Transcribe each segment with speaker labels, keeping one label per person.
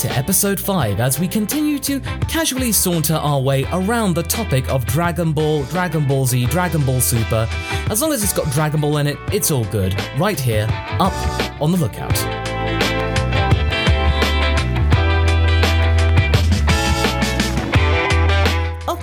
Speaker 1: to episode 5 as we continue to casually saunter our way around the topic of Dragon Ball, Dragon Ball Z, Dragon Ball Super. As long as it's got Dragon Ball in it, it's all good. Right here, up on the lookout.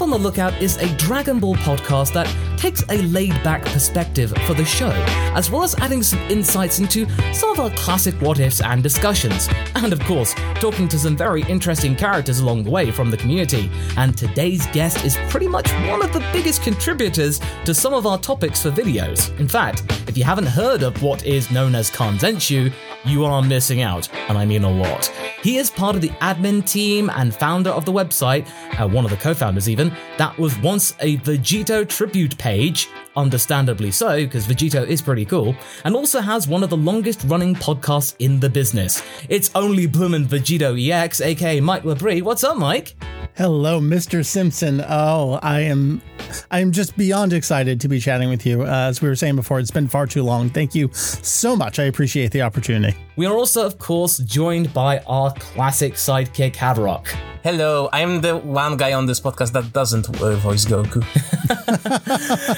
Speaker 1: On the Lookout is a Dragon Ball podcast that takes a laid back perspective for the show, as well as adding some insights into some of our classic what ifs and discussions. And of course, talking to some very interesting characters along the way from the community. And today's guest is pretty much one of the biggest contributors to some of our topics for videos. In fact, if you haven't heard of what is known as Kanzenshuu, you are missing out, and I mean a lot. He is part of the admin team and founder of the website, uh, one of the co founders even, that was once a Vegito tribute page, understandably so, because Vegito is pretty cool, and also has one of the longest running podcasts in the business. It's only Bloomin' VegettoEX, aka Mike LaBrie. What's up, Mike?
Speaker 2: Hello, Mr. Simpson. Oh, I am I am just beyond excited to be chatting with you. Uh, as we were saying before, it's been far too long. Thank you so much. I appreciate the opportunity.
Speaker 1: We are also, of course, joined by our classic sidekick, Haverock.
Speaker 3: Hello, I'm the one guy on this podcast that doesn't uh, voice Goku.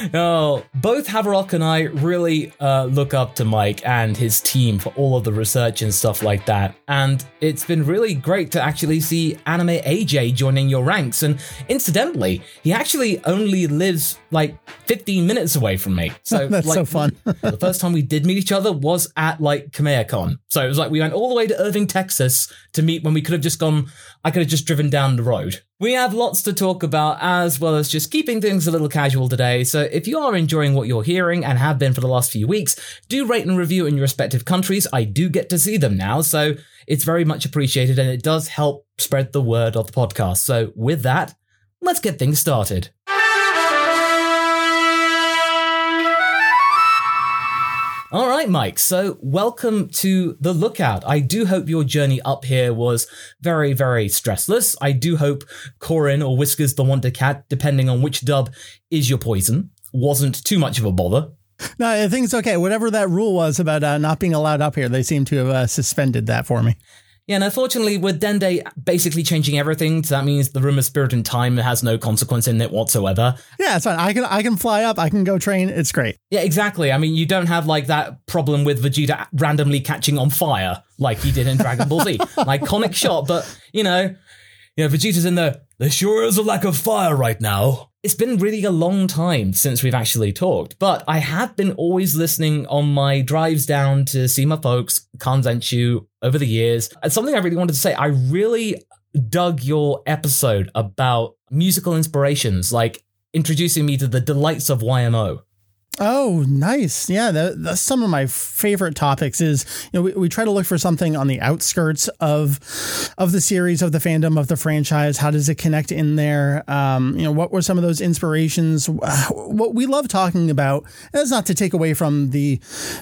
Speaker 1: oh, both Haverock and I really uh, look up to Mike and his team for all of the research and stuff like that. And it's been really great to actually see Anime AJ joining your ranks. And incidentally, he actually only lives like 15 minutes away from me. So
Speaker 2: that's
Speaker 1: like,
Speaker 2: so fun.
Speaker 1: the first time we did meet each other was at like KamehaCon. So it was like we went all the way to Irving, Texas to meet when we could have just gone, I could have just driven down the road. We have lots to talk about as well as just keeping things a little casual today. So if you are enjoying what you're hearing and have been for the last few weeks, do rate and review in your respective countries. I do get to see them now. So it's very much appreciated and it does help spread the word of the podcast. So with that, let's get things started. All right, Mike. So, welcome to the lookout. I do hope your journey up here was very, very stressless. I do hope Korin or Whiskers the Wonder Cat, depending on which dub is your poison, wasn't too much of a bother.
Speaker 2: No, I think it's okay. Whatever that rule was about uh, not being allowed up here, they seem to have uh, suspended that for me.
Speaker 1: Yeah, and unfortunately, with Dende basically changing everything, so that means the room of spirit and time has no consequence in it whatsoever.
Speaker 2: Yeah, it's fine. I can I can fly up. I can go train. It's great.
Speaker 1: Yeah, exactly. I mean, you don't have like that problem with Vegeta randomly catching on fire like he did in Dragon Ball Z. An iconic shot, but you know, know, Vegeta's in there. There sure is a lack of fire right now. It's been really a long time since we've actually talked, but I have been always listening on my drives down to see my folks, Kanzenshuu, over the years. And something I really wanted to say, I really dug your episode about musical inspirations, like introducing me to the delights of YMO.
Speaker 2: Oh, nice. Yeah, that, that's some of my favorite topics is, you know, we, we try to look for something on the outskirts of of the series, of the fandom, of the franchise. How does it connect in there? Um, you know, what were some of those inspirations? What we love talking about, that's not to take away from the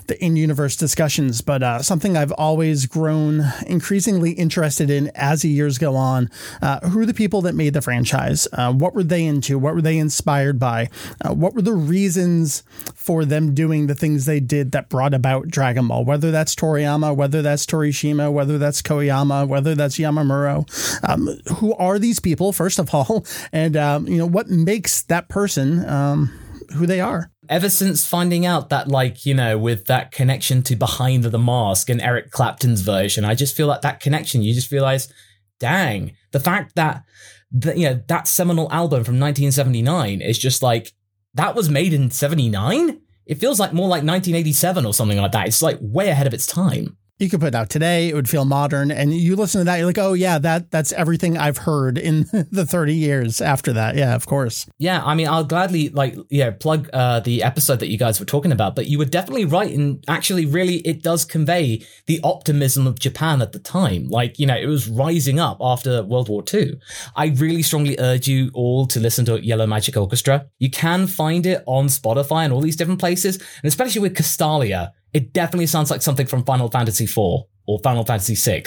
Speaker 2: the in-universe discussions, but uh, something I've always grown increasingly interested in as the years go on. Uh, who are the people that made the franchise? Uh, what were they into? What were they inspired by? Uh, what were the reasons for them doing the things they did that brought about Dragon Ball, whether that's Toriyama, whether that's Torishima, whether that's Koyama, whether that's Yamamuro. Um, who are these people, first of all? And, um, you know, what makes that person um, who they are?
Speaker 1: Ever since finding out that, like, you know, with that connection to Behind the Mask and Eric Clapton's version, I just feel like that connection, you just realize, dang, the fact that, the, you know, that seminal album from 1979 is just like, that was made in 79? It feels like more like 1987 or something like that. It's like way ahead of its time
Speaker 2: you could put it out today it would feel modern and you listen to that you're like oh yeah that that's everything i've heard in the 30 years after that. Yeah of course.
Speaker 1: Yeah i mean i'll gladly like yeah plug uh, the episode that you guys were talking about but you were definitely right and actually really it does convey the optimism of japan at the time. Like you know it was rising up after world war ii i really strongly urge you all to listen to yellow magic orchestra. You can find it on spotify and all these different places and especially with castalia it definitely sounds like something from Final Fantasy IV or Final Fantasy VI.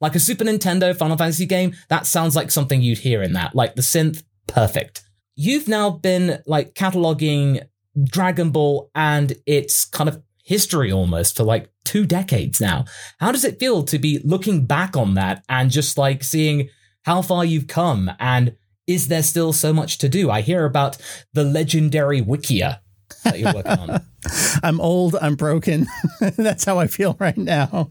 Speaker 1: Like a Super Nintendo Final Fantasy game, that sounds like something you'd hear in that. Like the synth, perfect. You've now been like cataloging Dragon Ball and its kind of history almost for like two decades now. How does it feel to be looking back on that and just like seeing how far you've come and is there still so much to do? I hear about the legendary Wikia that you're working on.
Speaker 2: I'm old. I'm broken. That's how I feel right now.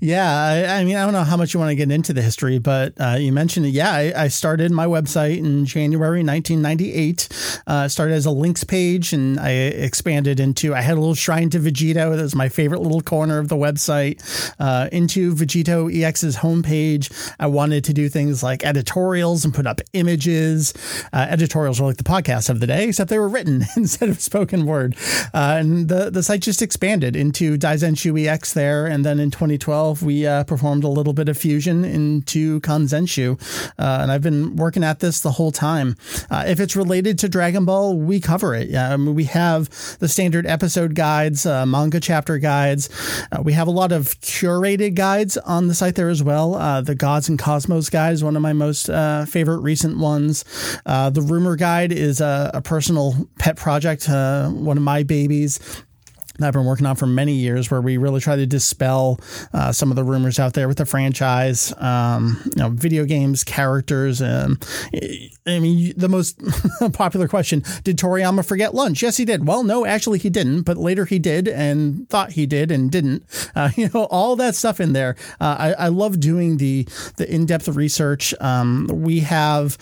Speaker 2: Yeah. I, I, mean, I don't know how much you want to get into the history, but uh, you mentioned it. Yeah. I, I, started my website in January 1998. Uh, started as a links page and I expanded into, I had a little shrine to Vegito. That was my favorite little corner of the website. Uh, into VegettoEX's homepage. I wanted to do things like editorials and put up images. Uh, editorials were like the podcast of the day, except they were written instead of spoken word. Uh, and the, the site just expanded into Daizenshuu EX there. And then in 2012, we uh, performed a little bit of fusion into Kanzenshuu. Uh, and I've been working at this the whole time. Uh, if it's related to Dragon Ball, we cover it. Mean, we have the standard episode guides, uh, manga chapter guides. Uh, we have a lot of curated guides on the site there as well. Uh, the Gods and Cosmos guide is one of my most favorite recent ones. the Rumor Guide is a, a personal pet project, one of my babies that I've been working on for many years, where we really try to dispel uh, some of the rumors out there with the franchise, um, you know, video games, characters. Um, I mean, the most popular question: Did Toriyama forget lunch? Yes, he did. Well, no, actually, he didn't. But later, he did, and thought he did, and didn't. Uh, you know, all that stuff in there. Uh, I, I, love doing the the in depth research. Um, we have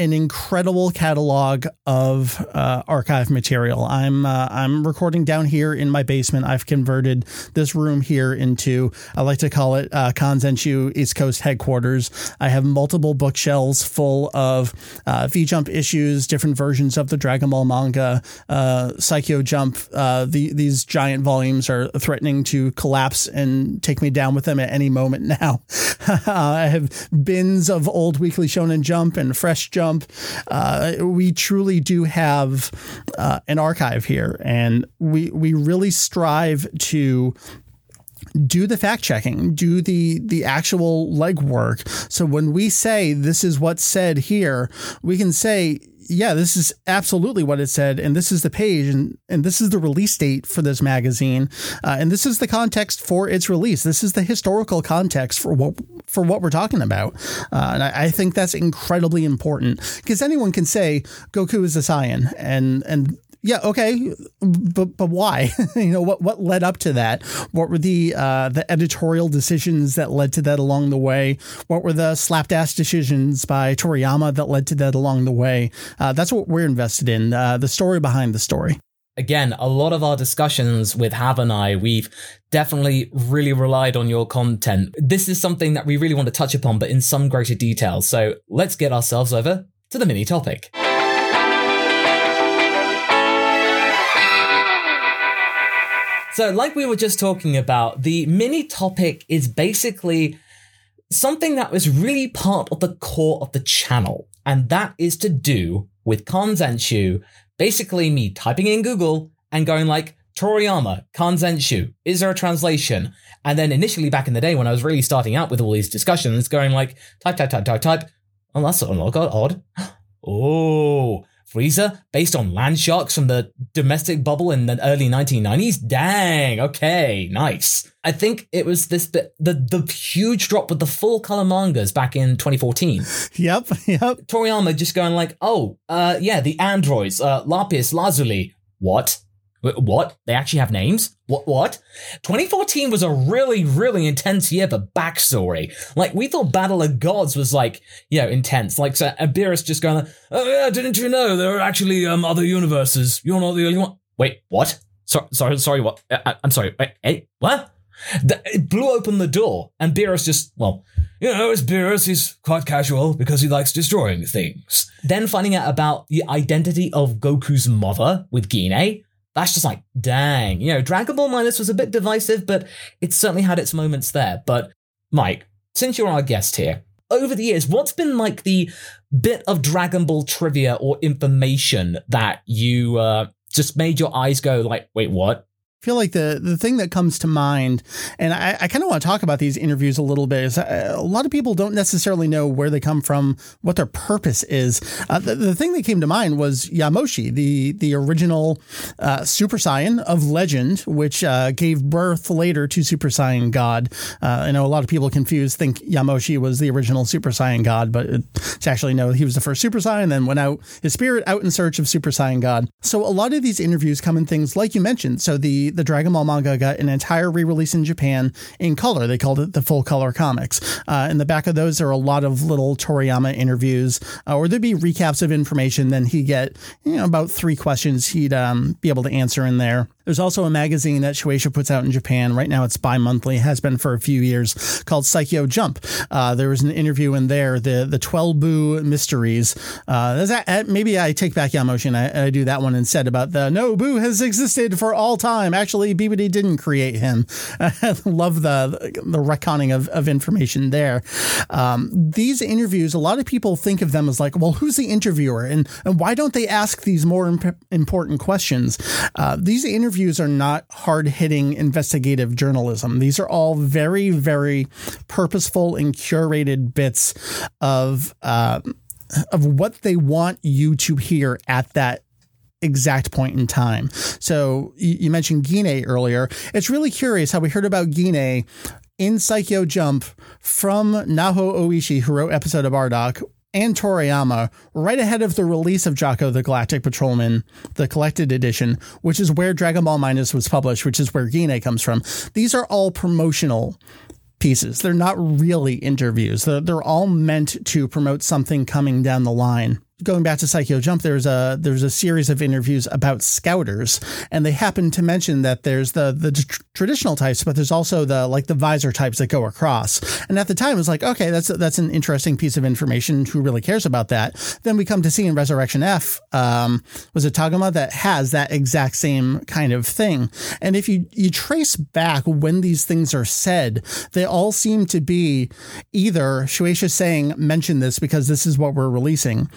Speaker 2: an incredible catalog of uh, archive material. I'm uh, I'm recording down here in my basement. I've converted this room here into I like to call it uh, Kanzenshuu East Coast headquarters. I have multiple bookshelves full of uh, V Jump issues, different versions of the Dragon Ball manga, uh, Saikyo Jump. Uh, the, these giant volumes are threatening to collapse and take me down with them at any moment now. I have bins of old Weekly Shonen Jump and Fresh Jump uh, we truly do have uh, an archive here, and we we really strive to do the fact checking, do the the actual legwork. So when we say this is what's said here, we can say yeah, this is absolutely what it said, and this is the page, and, and this is the release date for this magazine, uh, and this is the context for its release. This is the historical context for what for what we're talking about, uh, and I, I, think that's incredibly important because anyone can say Goku is a Saiyan, and and yeah, okay, but but why? you know what what led up to that? What were the uh, the editorial decisions that led to that along the way? What were the slapdash decisions by Toriyama that led to that along the way? Uh, that's what we're invested in. Uh, the story behind the story.
Speaker 1: Again, a lot of our discussions with Hav and I, we've definitely really relied on your content. This is something that we really want to touch upon, but in some greater detail. So let's get ourselves over to the mini topic. So, like we were just talking about, the mini topic is basically something that was really part of the core of the channel, and that is to do with Kanzenshuu. Basically, me typing in Google and going like, Toriyama, Kanzenshuu, is there a translation? And then initially back in the day when I was really starting out with all these discussions, going like, type, type, type, type, type. Oh, that's oh, God, odd. Oh, Frieza based on land sharks from the domestic bubble in the early 1990s? Dang, okay, nice. I think it was this bit, the, the huge drop with the full color mangas back in 2014.
Speaker 2: Yep, yep.
Speaker 1: Toriyama just going like, oh, uh, yeah, the androids, uh, Lapis, Lazuli. What? What? They actually have names? What? What? 2014 was a really, really intense year for backstory. Like, we thought Battle of Gods was like, you know, intense. Like, so Beerus just going, oh yeah, didn't you know there are actually um other universes? You're not the only one. Wait, what? Sorry, sorry, sorry, what? I, uh, uh, I'm sorry. Wait, hey, what? It blew open the door, and Beerus just, well, you know, it's Beerus, he's quite casual because he likes destroying things. Then finding out about the identity of Goku's mother with Gine, that's just like, dang. You know, Dragon Ball Minus was a bit divisive, but it certainly had its moments there. But, Mike, since you're our guest here, over the years, what's been like the bit of Dragon Ball trivia or information that you uh, just made your eyes go like, wait, what?
Speaker 2: Feel like the the thing that comes to mind, and I, I kind of want to talk about these interviews a little bit, is uh, a lot of people don't necessarily know where they come from, what their purpose is. Uh, the, the, thing that came to mind was Yamoshi, the the original uh, Super Saiyan of legend, which uh, gave birth later to Super Saiyan God. Uh, I know a lot of people confused, think Yamoshi was the original Super Saiyan God, but it's actually no, he was the first Super Saiyan, then went out his spirit out in search of Super Saiyan God. So a lot of these interviews come in things like you mentioned. So the the Dragon Ball manga got an entire re-release in Japan in color. They called it the full color comics. Uh, in the back of those, are a lot of little Toriyama interviews, uh, or there'd be recaps of information. Then he'd get you know about three questions he'd um, be able to answer in there. There's also a magazine that Shueisha puts out in Japan. Right now, it's bi-monthly, has been for a few years, called Saikyo Jump. Uh, there was an interview in there, the the 12 Boo mysteries. Uh, that, maybe I take back Yamoshi and I, I, do that one instead about the no Boo has existed for all time. Actually, Bibidi didn't create him. I love the the retconning of, of information there. Um, these interviews, a lot of people think of them as like, well, who's the interviewer and and why don't they ask these more imp- important questions? Uh, these interviews interviews are not hard hitting investigative journalism. These are all very, very purposeful and curated bits of uh, of what they want you to hear at that exact point in time. So you mentioned Gine earlier. It's really curious how we heard about Gine in Saikyo Jump from Naho Oishi, who wrote episode of Bardock, and Toriyama right ahead of the release of Jaco the Galactic Patrolman, the collected edition, which is where Dragon Ball Minus was published, which is where Gine comes from. These are all promotional pieces. They're not really interviews. They're, they're all meant to promote something coming down the line going back to Saikyo Jump, there's a there's a series of interviews about scouters, and they happen to mention that there's the the tr- traditional types, but there's also the like the visor types that go across. And at the time, it was like, okay, that's that's an interesting piece of information. Who really cares about that? Then we come to see in Resurrection F, um, was it Tagoma that has that exact same kind of thing. And if you you trace back when these things are said, they all seem to be either Shueisha saying mention this because this is what we're releasing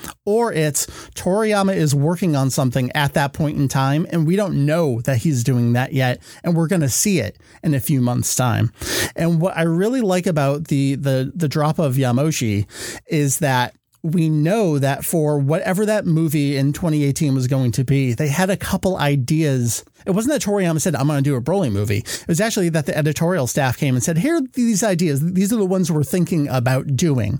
Speaker 2: it's Toriyama is working on something at that point in time, and we don't know that he's doing that yet, and we're going to see it in a few months' time. And what I really like about the the the drop of Yamoshi is that we know that for whatever that movie in 2018 was going to be, they had a couple ideas. It wasn't that Toriyama said, I'm going to do a Broly movie. It was actually that the editorial staff came and said, here are these ideas. These are the ones we're thinking about doing.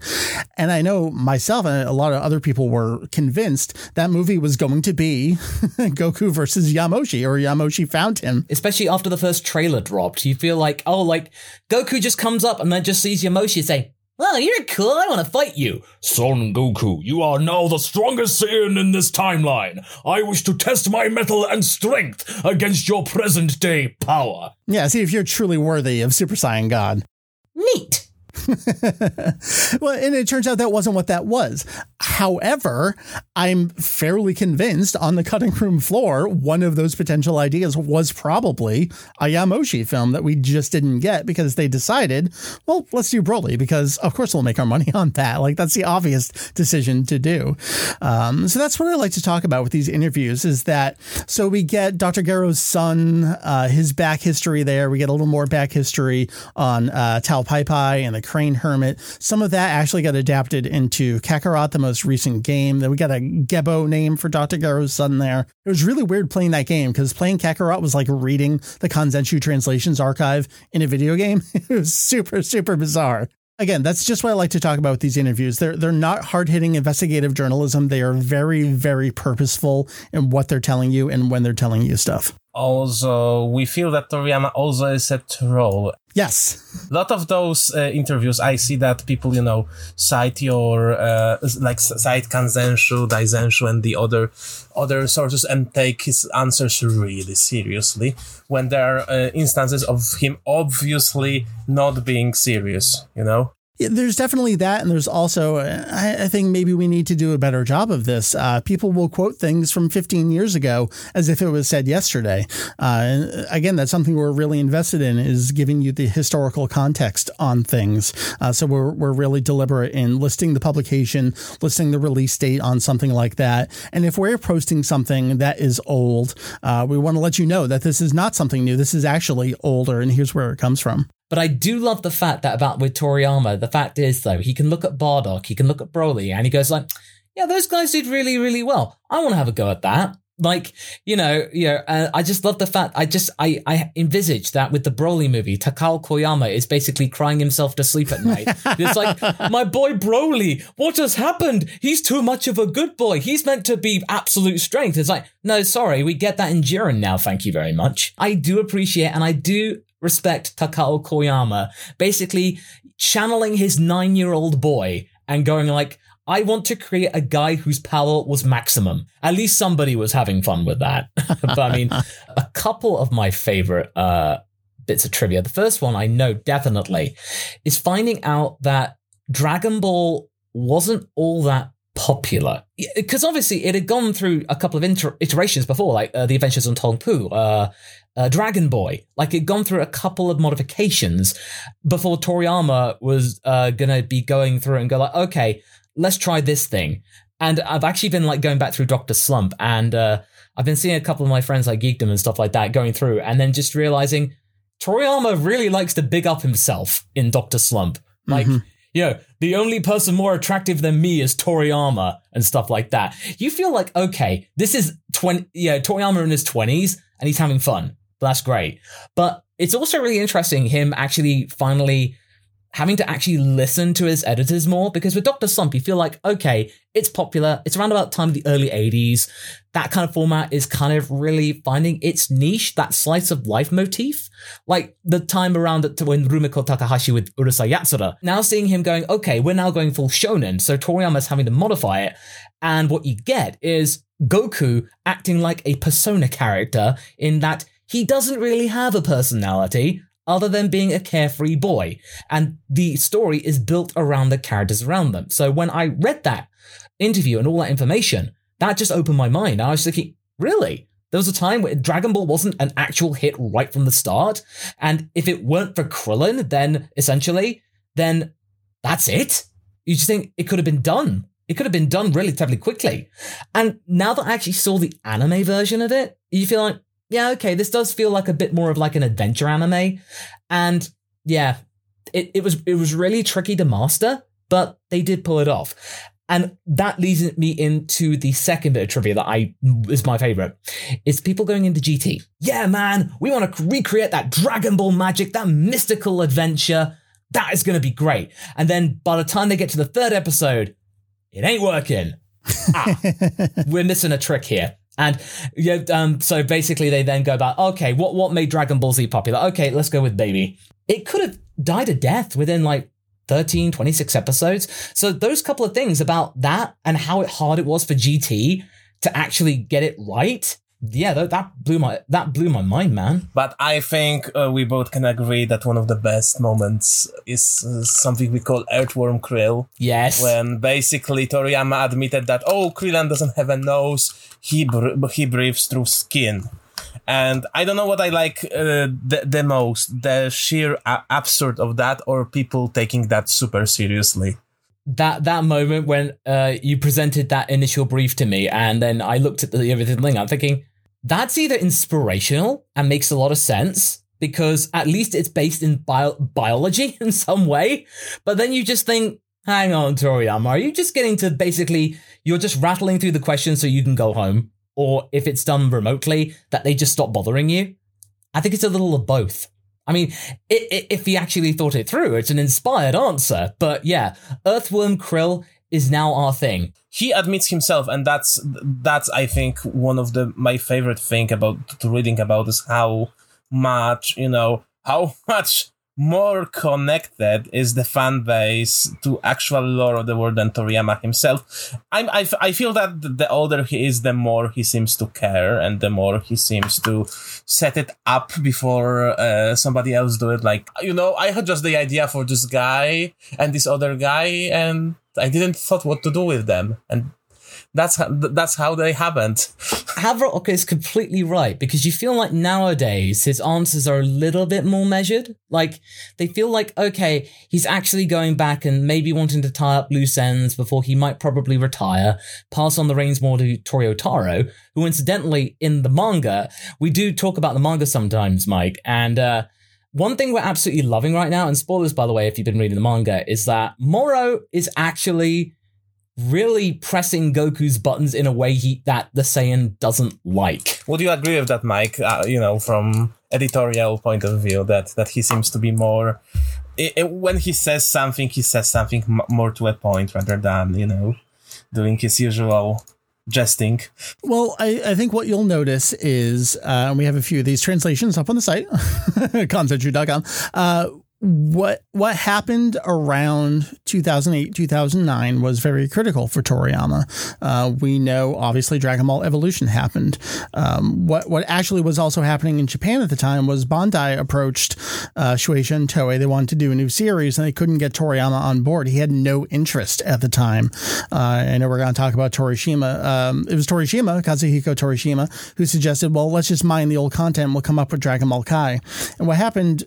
Speaker 2: And I know myself and a lot of other people were convinced that movie was going to be Goku versus Yamoshi or Yamoshi found him.
Speaker 1: Especially after the first trailer dropped, you feel like, oh, like Goku just comes up and then just sees Yamoshi say, Oh, you're cool. I want to fight you.
Speaker 4: Son Goku, you are now the strongest Saiyan in this timeline. I wish to test my mettle and strength against your present day power.
Speaker 2: Yeah, see if you're truly worthy of Super Saiyan God.
Speaker 1: Neat.
Speaker 2: well, and it turns out that wasn't what that was. However, I'm fairly convinced on the cutting room floor, one of those potential ideas was probably a Yamoshi film that we just didn't get because they decided, well, let's do Broly because, of course, we'll make our money on that. Like, that's the obvious decision to do. Um, so that's what I like to talk about with these interviews is that so we get Dr. Gero's son, uh, his back history there. We get a little more back history on uh, Tao Pai Pai and the Crane Hermit. Some of that actually got adapted into Kakarot, the most recent game. Then we got a Gevo name for Dr. Gero's son there. It was really weird playing that game because playing Kakarot was like reading the Kanzenshuu translations archive in a video game. it was super, super bizarre. Again, that's just what I like to talk about with these interviews. They're they're not hard hitting investigative journalism. They are very, very purposeful in what they're telling you and when they're telling you stuff
Speaker 3: also we feel that Toriyama also is a troll.
Speaker 2: Yes.
Speaker 3: A lot of those uh, interviews, I see that people, you know, cite your, uh, like cite Kanzenshuu, Daizenshuu, and the other, other sources and take his answers really seriously when there are uh, instances of him obviously not being serious, you know?
Speaker 2: Yeah, there's definitely that, and there's also I, I, think maybe we need to do a better job of this. Uh, people will quote things from 15 years ago as if it was said yesterday. Uh, and again, that's something we're really invested in is giving you the historical context on things. Uh, so we're we're really deliberate in listing the publication, listing the release date on something like that. And if we're posting something that is old, uh, we want to let you know that this is not something new. This is actually older, and here's where it comes from.
Speaker 1: But I do love the fact that about with Toriyama, the fact is though, he can look at Bardock, he can look at Broly, and he goes like, yeah, those guys did really, really well. I want to have a go at that. Like, you know, you know, uh, I just love the fact, I just, I, I envisage that with the Broly movie, Takao Koyama is basically crying himself to sleep at night. it's like, my boy Broly, what has happened? He's too much of a good boy. He's meant to be absolute strength. It's like, no, sorry, we get that in Jiren now. Thank you very much. I do appreciate and I do respect Takao Koyama, basically channeling his nine year old boy and going like, I want to create a guy whose power was maximum. At least somebody was having fun with that. but I mean, a couple of my favorite uh, bits of trivia. The first one I know definitely is finding out that Dragon Ball wasn't all that popular because obviously it had gone through a couple of inter- iterations before, like uh, the Adventures on Tongpoo, uh, uh, Dragon Boy. Like it gone through a couple of modifications before Toriyama was uh, gonna be going through and go like, okay, let's try this thing. And I've actually been like going back through Doctor Slump, and uh, I've been seeing a couple of my friends like Geekdom and stuff like that going through, and then just realizing Toriyama really likes to big up himself in Doctor Slump. Like, mm-hmm. You know, the only person more attractive than me is Toriyama and stuff like that. You feel like, okay, this is 20, yeah, Toriyama in his 20s and he's having fun. That's great. But it's also really interesting him actually finally having to actually listen to his editors more because with Dr. Slump, you feel like, okay, it's popular. It's around about the time of the early 80s. That kind of format is kind of really finding its niche, that slice of life motif. Like the time around to when Rumiko Takahashi with Urusei Yatsura. Now seeing him going, okay, we're now going full shonen. So Toriyama's having to modify it. And what you get is Goku acting like a persona character in that he doesn't really have a personality other than being a carefree boy. And the story is built around the characters around them. So when I read that interview and all that information, that just opened my mind. I was thinking, really? There was a time where Dragon Ball wasn't an actual hit right from the start. And if it weren't for Krillin, then essentially, then that's it. You just think it could have been done. It could have been done relatively quickly. And now that I actually saw the anime version of it, you feel like, yeah, okay, this does feel like a bit more of like an adventure anime. And yeah, it, it was it was really tricky to master, but they did pull it off. And that leads me into the second bit of trivia that I is my favorite. Is people going into GT. Yeah, man, we want to recreate that Dragon Ball magic, that mystical adventure. That is going to be great. And then by the time they get to the third episode, it ain't working. Ah, we're missing a trick here. And yeah, um, so basically they then go about, okay, what, what made Dragon Ball Z popular? Okay, let's go with Baby. It could have died a death within like 13, 26 episodes. So those couple of things about that and how hard it was for GT to actually get it right yeah, that, that blew my that blew my mind, man.
Speaker 3: But I think uh, we both can agree that one of the best moments is uh, something we call Earthworm Krill.
Speaker 1: Yes,
Speaker 3: when basically Toriyama admitted that oh, Krillin doesn't have a nose; he br- he breathes through skin. And I don't know what I like uh, the, the most: the sheer absurd of that, or people taking that super seriously
Speaker 1: that that moment when uh, you presented that initial brief to me, and then I looked at the everything thing. I'm thinking, that's either inspirational and makes a lot of sense because at least it's based in bio- biology in some way. But then you just think, hang on, Toriyama, are you just getting to basically, you're just rattling through the questions so you can go home? Or if it's done remotely, that they just stop bothering you? I think it's a little of both. I mean, it, it, if he actually thought it through, it's an inspired answer. But yeah, Earthworm Krill is now our thing.
Speaker 3: He admits himself, and that's that's I think one of the my favorite thing about reading about is how much you know how much more connected is the fan base to actual lore of the world than Toriyama himself. I'm, I, I feel that the older he is, the more he seems to care and the more he seems to set it up before uh, somebody else do it. Like, you know, I had just the idea for this guy and this other guy and I didn't thought what to do with them. And that's how, that's how they happened.
Speaker 1: Haverock is completely right because you feel like nowadays his answers are a little bit more measured. Like they feel like, okay, he's actually going back and maybe wanting to tie up loose ends before he might probably retire, pass on the reins more to Toyotaro, who incidentally in the manga, we do talk about the manga sometimes, Mike, and, uh, one thing we're absolutely loving right now, and spoilers by the way, if you've been reading the manga, is that Moro is actually really pressing Goku's buttons in a way he that the Saiyan doesn't like.
Speaker 3: Would you agree with that, Mike? Uh, you know, from editorial point of view, that that he seems to be more. It, it, when he says something, he says something m- more to a point rather than you know doing his usual jesting.
Speaker 2: Well, I, I think what you'll notice is, uh, and we have a few of these translations up on the site, kanzenshuu.com. Uh, what what happened around 2008 2009 was very critical for Toriyama. Uh, we know obviously Dragon Ball Evolution happened. Um, what what actually was also happening in Japan at the time was Bandai approached uh, Shueisha and Toei. They wanted to do a new series and they couldn't get Toriyama on board. He had no interest at the time. Uh, I know we're going to talk about Torishima. Um, it was Torishima Kazuhiko Torishima who suggested, well, let's just mine the old content. We'll come up with Dragon Ball Kai. And what happened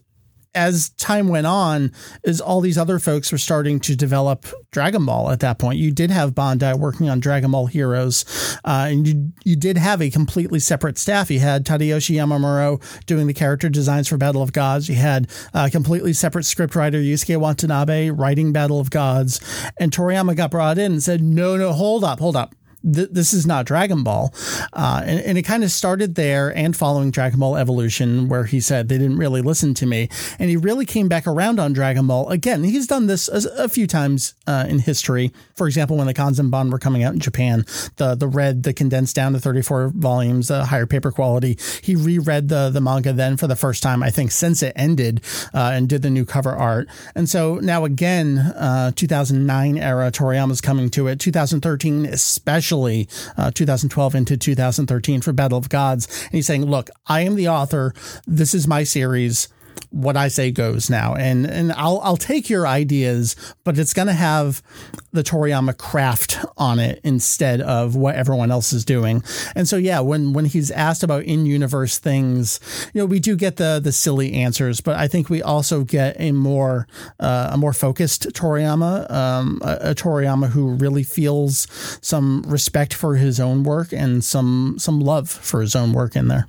Speaker 2: as time went on, is all these other folks were starting to develop Dragon Ball at that point. You did have Bandai working on Dragon Ball Heroes, uh, and you you did have a completely separate staff. You had Tadayoshi Yamamuro doing the character designs for Battle of Gods. You had a completely separate scriptwriter Yusuke Watanabe writing Battle of Gods, and Toriyama got brought in and said, "No, no, hold up, hold up." Th- this is not Dragon Ball. Uh, and, and, it kind of started there and following Dragon Ball Evolution, where he said they didn't really listen to me. And he really came back around on Dragon Ball. Again, he's done this a, a few times uh, in history. For example, when the Kanzenban were coming out in Japan, the, the red, the condensed down to 34 volumes, the higher paper quality, he reread the, the manga then for the first time, I think, since it ended uh, and did the new cover art. And so now again, uh, 2009 era, Toriyama's coming to it. 2013, especially uh, 2012 into 2013 for Battle of Gods. And he's saying, look, I am the author. This is my series what I say goes now. And and I'll I'll take your ideas, but it's going to have the Toriyama craft on it instead of what everyone else is doing. And so yeah, when when he's asked about in-universe things, you know, we do get the the silly answers, but I think we also get a more uh, a more focused Toriyama, um, a, a Toriyama who really feels some respect for his own work and some some love for his own work in there.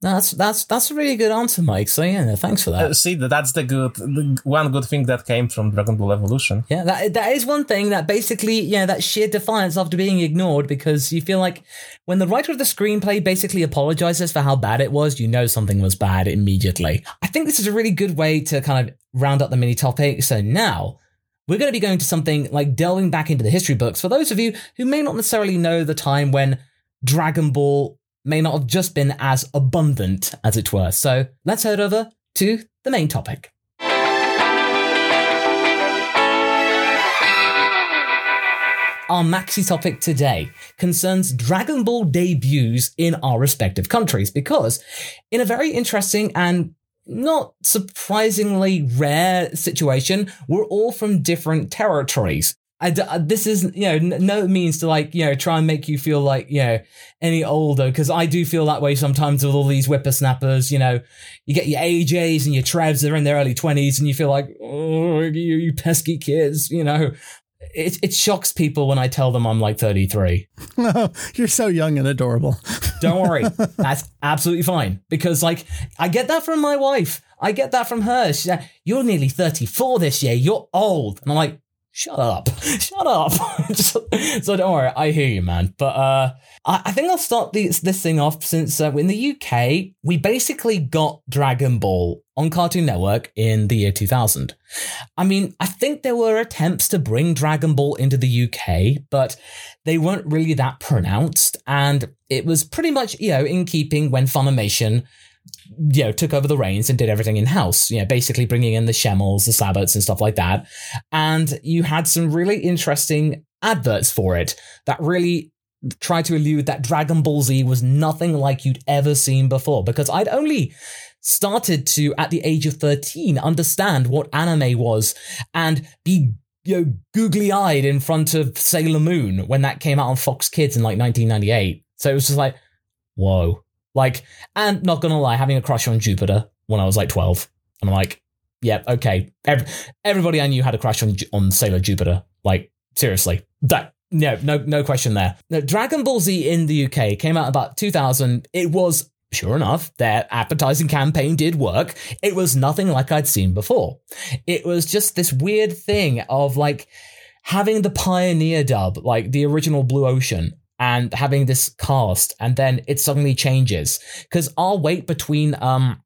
Speaker 1: That's that's that's a really good answer, Mike. So yeah, thanks for that.
Speaker 3: Uh, see, that's the good the one good thing that came from Dragon Ball Evolution.
Speaker 1: Yeah, that that is one thing that basically, yeah, that sheer defiance after being ignored because you feel like when the writer of the screenplay basically apologizes for how bad it was, you know something was bad immediately. I think this is a really good way to kind of round up the mini topic. So now we're going to be going to something like delving back into the history books for those of you who may not necessarily know the time when Dragon Ball may not have just been as abundant, as it were. So let's head over to the main topic. Our maxi topic today concerns Dragon Ball debuts in our respective countries because, in a very interesting and not surprisingly rare situation, we're all from different territories. I d- uh, this is you know no means to like you know try and make you feel like you know any older because I do feel that way sometimes with all these whippersnappers. You know, you get your AJs and your Trevs they're in their early twenties and you feel like oh you, you pesky kids. You know, it it shocks people when I tell them I'm like 33.
Speaker 2: Oh, you're so young and adorable.
Speaker 1: Don't worry, that's absolutely fine because like I get that from my wife. I get that from her. She's like, you're nearly 34 this year. You're old, and I'm like shut up, shut up. so don't worry, I hear you, man. But uh, I, I think I'll start this this thing off since uh, in the UK we basically got Dragon Ball on Cartoon Network in the year 2000. I mean, I think there were attempts to bring Dragon Ball into the UK, but they weren't really that pronounced, and it was pretty much you know in keeping when Funimation you know, took over the reins and did everything in house. You know, basically bringing in the Schemmels, the Sabats, and stuff like that. And you had some really interesting adverts for it that really tried to allude that Dragon Ball Z was nothing like you'd ever seen before. Because I'd only started to, at the age of 13, understand what anime was and be you know, googly eyed in front of Sailor Moon when that came out on Fox Kids in like 1998. So it was just like, whoa. Like, and not gonna lie, having a crush on Jupiter when I was like 12. And I'm like, yeah, okay. Every, everybody I knew had a crush on on Sailor Jupiter. Like, seriously. That no, no, no question there. Now, Dragon Ball Z in the UK came out about 2000. It was Sure enough, their advertising campaign did work. It was nothing like I'd seen before. It was just this weird thing of like having the pioneer dub, like the original Blue Ocean, and having this cast, and then it suddenly changes. Because our wait between um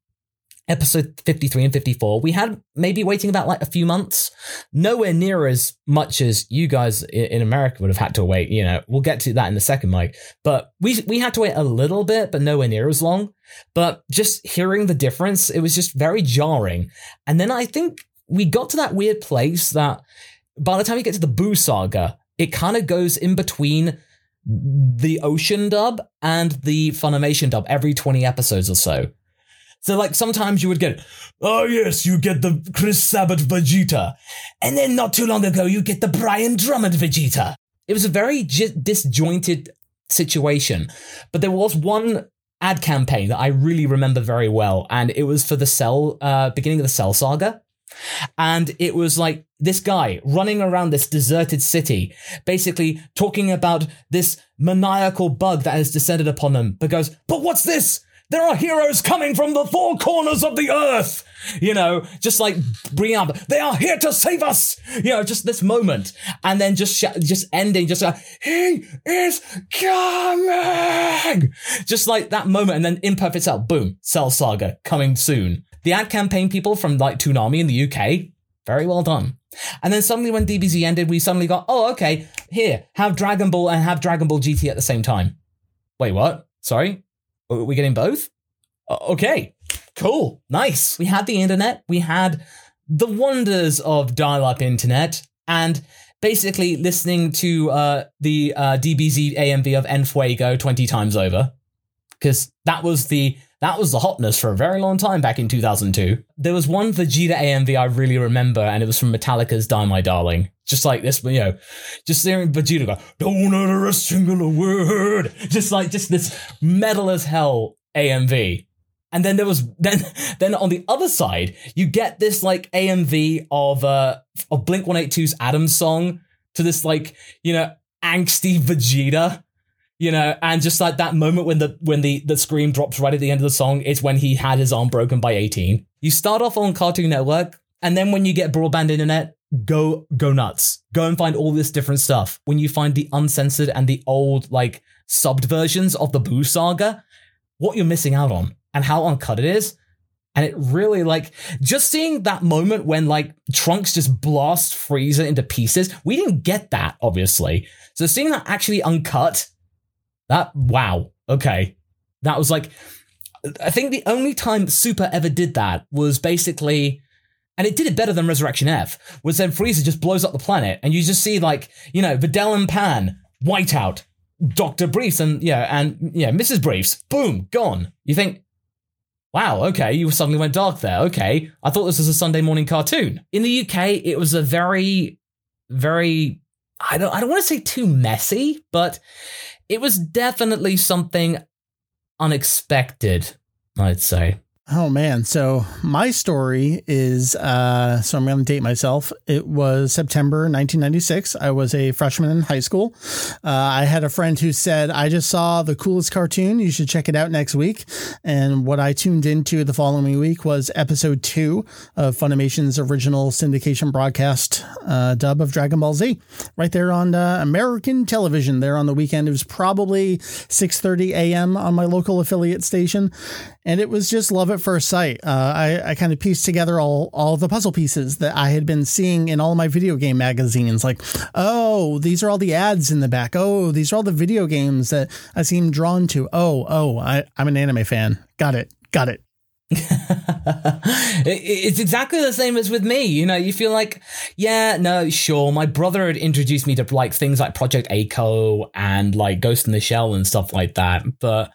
Speaker 1: episode 53 and 54 we had maybe waiting about like a few months. Nowhere near as much as you guys in america would have had to wait you know. We'll get to that in a second mike. But we we had to wait a little bit but nowhere near as long. But just hearing the difference it was just very jarring. And then i think we got to that weird place that by the time you get to the boo saga it kind of goes in between the ocean dub and the funimation dub every 20 episodes or so so like sometimes you would get, oh yes, you get the Chris Sabat Vegeta. And then not too long ago, you get the Brian Drummond Vegeta. It was a very disjointed situation. But there was one ad campaign that I really remember very well. And it was for the Cell, uh, beginning of the Cell saga. And it was like this guy running around this deserted city, basically talking about this maniacal bug that has descended upon them, but goes, but what's this? There are heroes coming from the four corners of the earth. You know, just like bring up, they are here to save us. You know, just this moment, and then just sh- just ending, just like he is coming. Just like that moment, and then Imperfect Cell, boom, Cell Saga coming soon. The ad campaign people from like Toonami in the UK, very well done. And then suddenly when DBZ ended, we suddenly got, oh, okay, here, have Dragon Ball and have Dragon Ball GT at the same time. Wait, what? Sorry? Are we getting both? Okay, cool, nice. We had the internet, we had the wonders of dial up internet, and basically listening to uh, the uh, DBZ AMV of Enfuego 20 times over. Because that was the that was the hotness for a very long time back in 2002. There was one Vegeta AMV I really remember, and it was from Metallica's Die My Darling. Just like this, you know, just hearing Vegeta go, don't utter a single word. Just like, just this metal as hell AMV. And then there was then then on the other side, you get this like AMV of uh of Blink 182's Adam song to this like, you know, angsty Vegeta. You know, and just like that moment when the when the, the scream drops right at the end of the song, it's when he had his arm broken by 18. You start off on Cartoon Network, and then when you get broadband internet, go go nuts. Go and find all this different stuff. When you find the uncensored and the old like subbed versions of the Boo saga, what you're missing out on and how uncut it is. And it really like just seeing that moment when like Trunks just blasts Frieza into pieces. We didn't get that, obviously. So seeing that actually uncut, that wow, okay. That was like I think the only time Super ever did that was basically and it did it better than Resurrection F, was then Frieza just blows up the planet and you just see like, you know, Videl and Pan, whiteout, Dr. Briefs and yeah, and yeah, Mrs. Briefs, boom, gone. You think, Wow, okay, you suddenly went dark there. Okay. I thought this was a Sunday morning cartoon. In the UK, it was a very, very I don't I don't want to say too messy, but it was definitely something unexpected, I'd say.
Speaker 2: Oh man, so my story is uh so I'm going to date myself. It was September 1996. I was a freshman in high school. Uh, I had a friend who said, "I just saw the coolest cartoon. You should check it out next week." And what I tuned into the following week was episode 2 of Funimation's original syndication broadcast uh, dub of Dragon Ball Z. Right there on uh, American television there on the weekend. It was probably 6:30 a.m. on my local affiliate station and it was just love at first sight. Uh, I, I kind of pieced together all all the puzzle pieces that I had been seeing in all my video game magazines. Like, oh, these are all the ads in the back. Oh, these are all the video games that I seem drawn to. Oh, oh, I, I'm an anime fan. Got it. Got it.
Speaker 1: it's exactly the same as with me. You know, you feel like, yeah, no, sure. My brother had introduced me to like things like Project A-ko and like Ghost in the Shell and stuff like that. But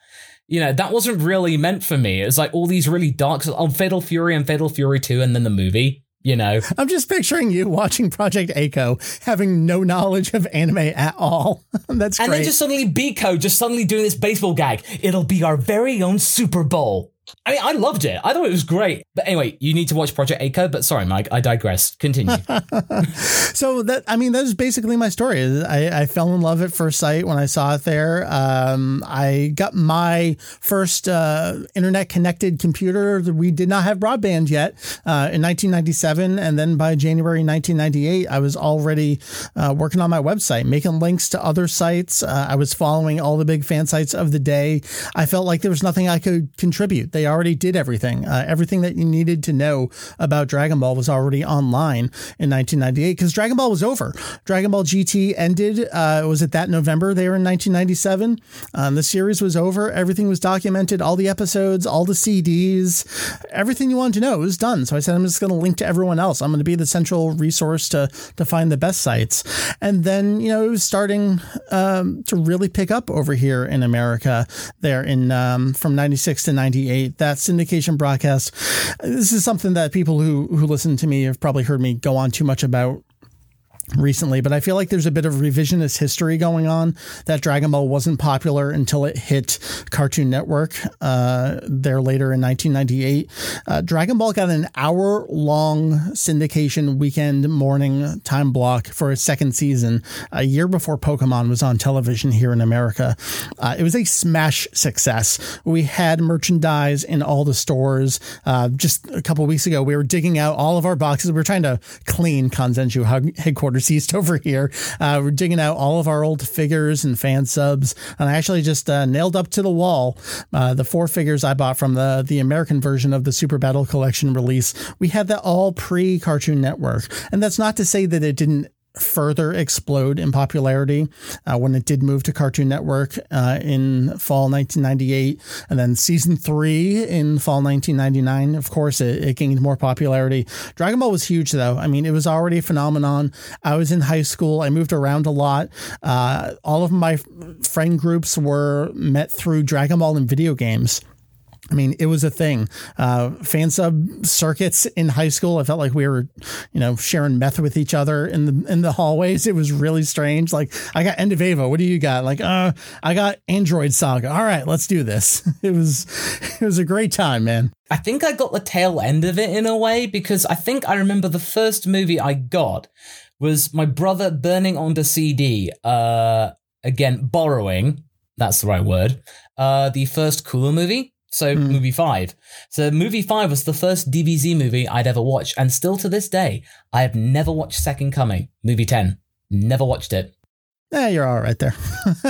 Speaker 1: you know, that wasn't really meant for me. It was like all these really dark, oh, Fatal Fury and Fatal Fury 2 and then the movie you know.
Speaker 2: I'm just picturing you watching Project A-ko, having no knowledge of anime at all. That's
Speaker 1: and
Speaker 2: great.
Speaker 1: then just suddenly B-ko just suddenly doing this baseball gag. It'll be our very own Super Bowl. I mean, I loved it. I thought it was great. But anyway, you need to watch Project A-ko. But sorry, Mike, I digress. Continue.
Speaker 2: so that I mean, that was basically my story. I, I, fell in love at first sight when I saw it there. Um, I got my first uh, internet connected computer. We did not have broadband yet uh, in 1997, and then by January 1998, I was already uh, working on my website, making links to other sites. Uh, I was following all the big fan sites of the day. I felt like there was nothing I could contribute they already did everything. Uh, everything that you needed to know about Dragon Ball was already online in 1998 because Dragon Ball was over. Dragon Ball GT ended. Uh, was it that November? They were in 1997. Um, the series was over. Everything was documented. All the episodes, all the CDs, everything you wanted to know was done. So I said, I'm just going to link to everyone else. I'm going to be the central resource to to find the best sites. And then you know it was starting um, to really pick up over here in America. There in um, from 96 to 98 that syndication broadcast. This is something that people who who listen to me have probably heard me go on too much about recently, but I feel like there's a bit of revisionist history going on that Dragon Ball wasn't popular until it hit Cartoon Network uh, there later in 1998. Uh, Dragon Ball got an hour long syndication weekend morning time block for a second season a year before Pokemon was on television here in America. Uh, it was a smash success. We had merchandise in all the stores. Uh, just a couple weeks ago, we were digging out all of our boxes. We were trying to clean Kanzenshuu headquarters overseas over here. Uh, we're digging out all of our old figures and fan subs, and I actually just uh, nailed up to the wall uh, the four figures I bought from the the American version of the Super Battle Collection release. We had that all pre Cartoon Network, and that's not to say that it didn't further explode in popularity uh, when it did move to Cartoon Network uh, in fall 1998, and then season three in fall 1999. Of course, it, it, gained more popularity. Dragon Ball was huge, though. I mean, it was already a phenomenon. I was in high school. I moved around a lot. Uh, all of my friend groups were met through Dragon Ball and video games. I mean, it was a thing. Uh, fan sub circuits in high school. I felt like we were, you know, sharing meth with each other in the in the hallways. It was really strange. Like, I got End of Eva. What do you got? Like, uh, I got Android Saga. All right, let's do this. It was it was a great time, man.
Speaker 1: I think I got the tail end of it in a way because I think I remember the first movie I got was my brother burning onto CD. Uh, again, borrowing. That's the right word. Uh, the first Cooler movie so mm. movie five. So movie five was the first DBZ movie I'd ever watched, and still to this day, I have never watched Second Coming. Movie ten, never watched it.
Speaker 2: Yeah, you're all right there.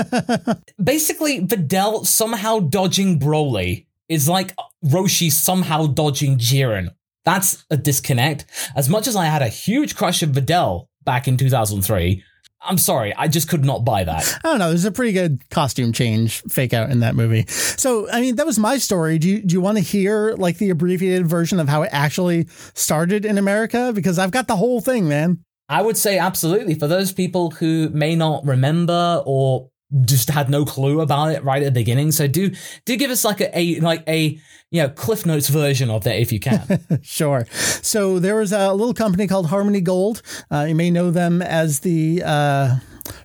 Speaker 1: Basically, Videl somehow dodging Broly is like Roshi somehow dodging Jiren. That's a disconnect. As much as I had a huge crush of Videl back in 2003, I'm sorry, I just could not buy that.
Speaker 2: I don't know. There's a pretty good costume change fake out in that movie. So, I mean, that was my story. Do you, do you want to hear like the abbreviated version of how it actually started in America? Because I've got the whole thing, man.
Speaker 1: I would say absolutely. For those people who may not remember or just had no clue about it right at the beginning. So do do give us like a, a like a you know Cliff Notes version of that if you can.
Speaker 2: sure. So there was a little company called Harmony Gold. Uh, you may know them as the. Uh,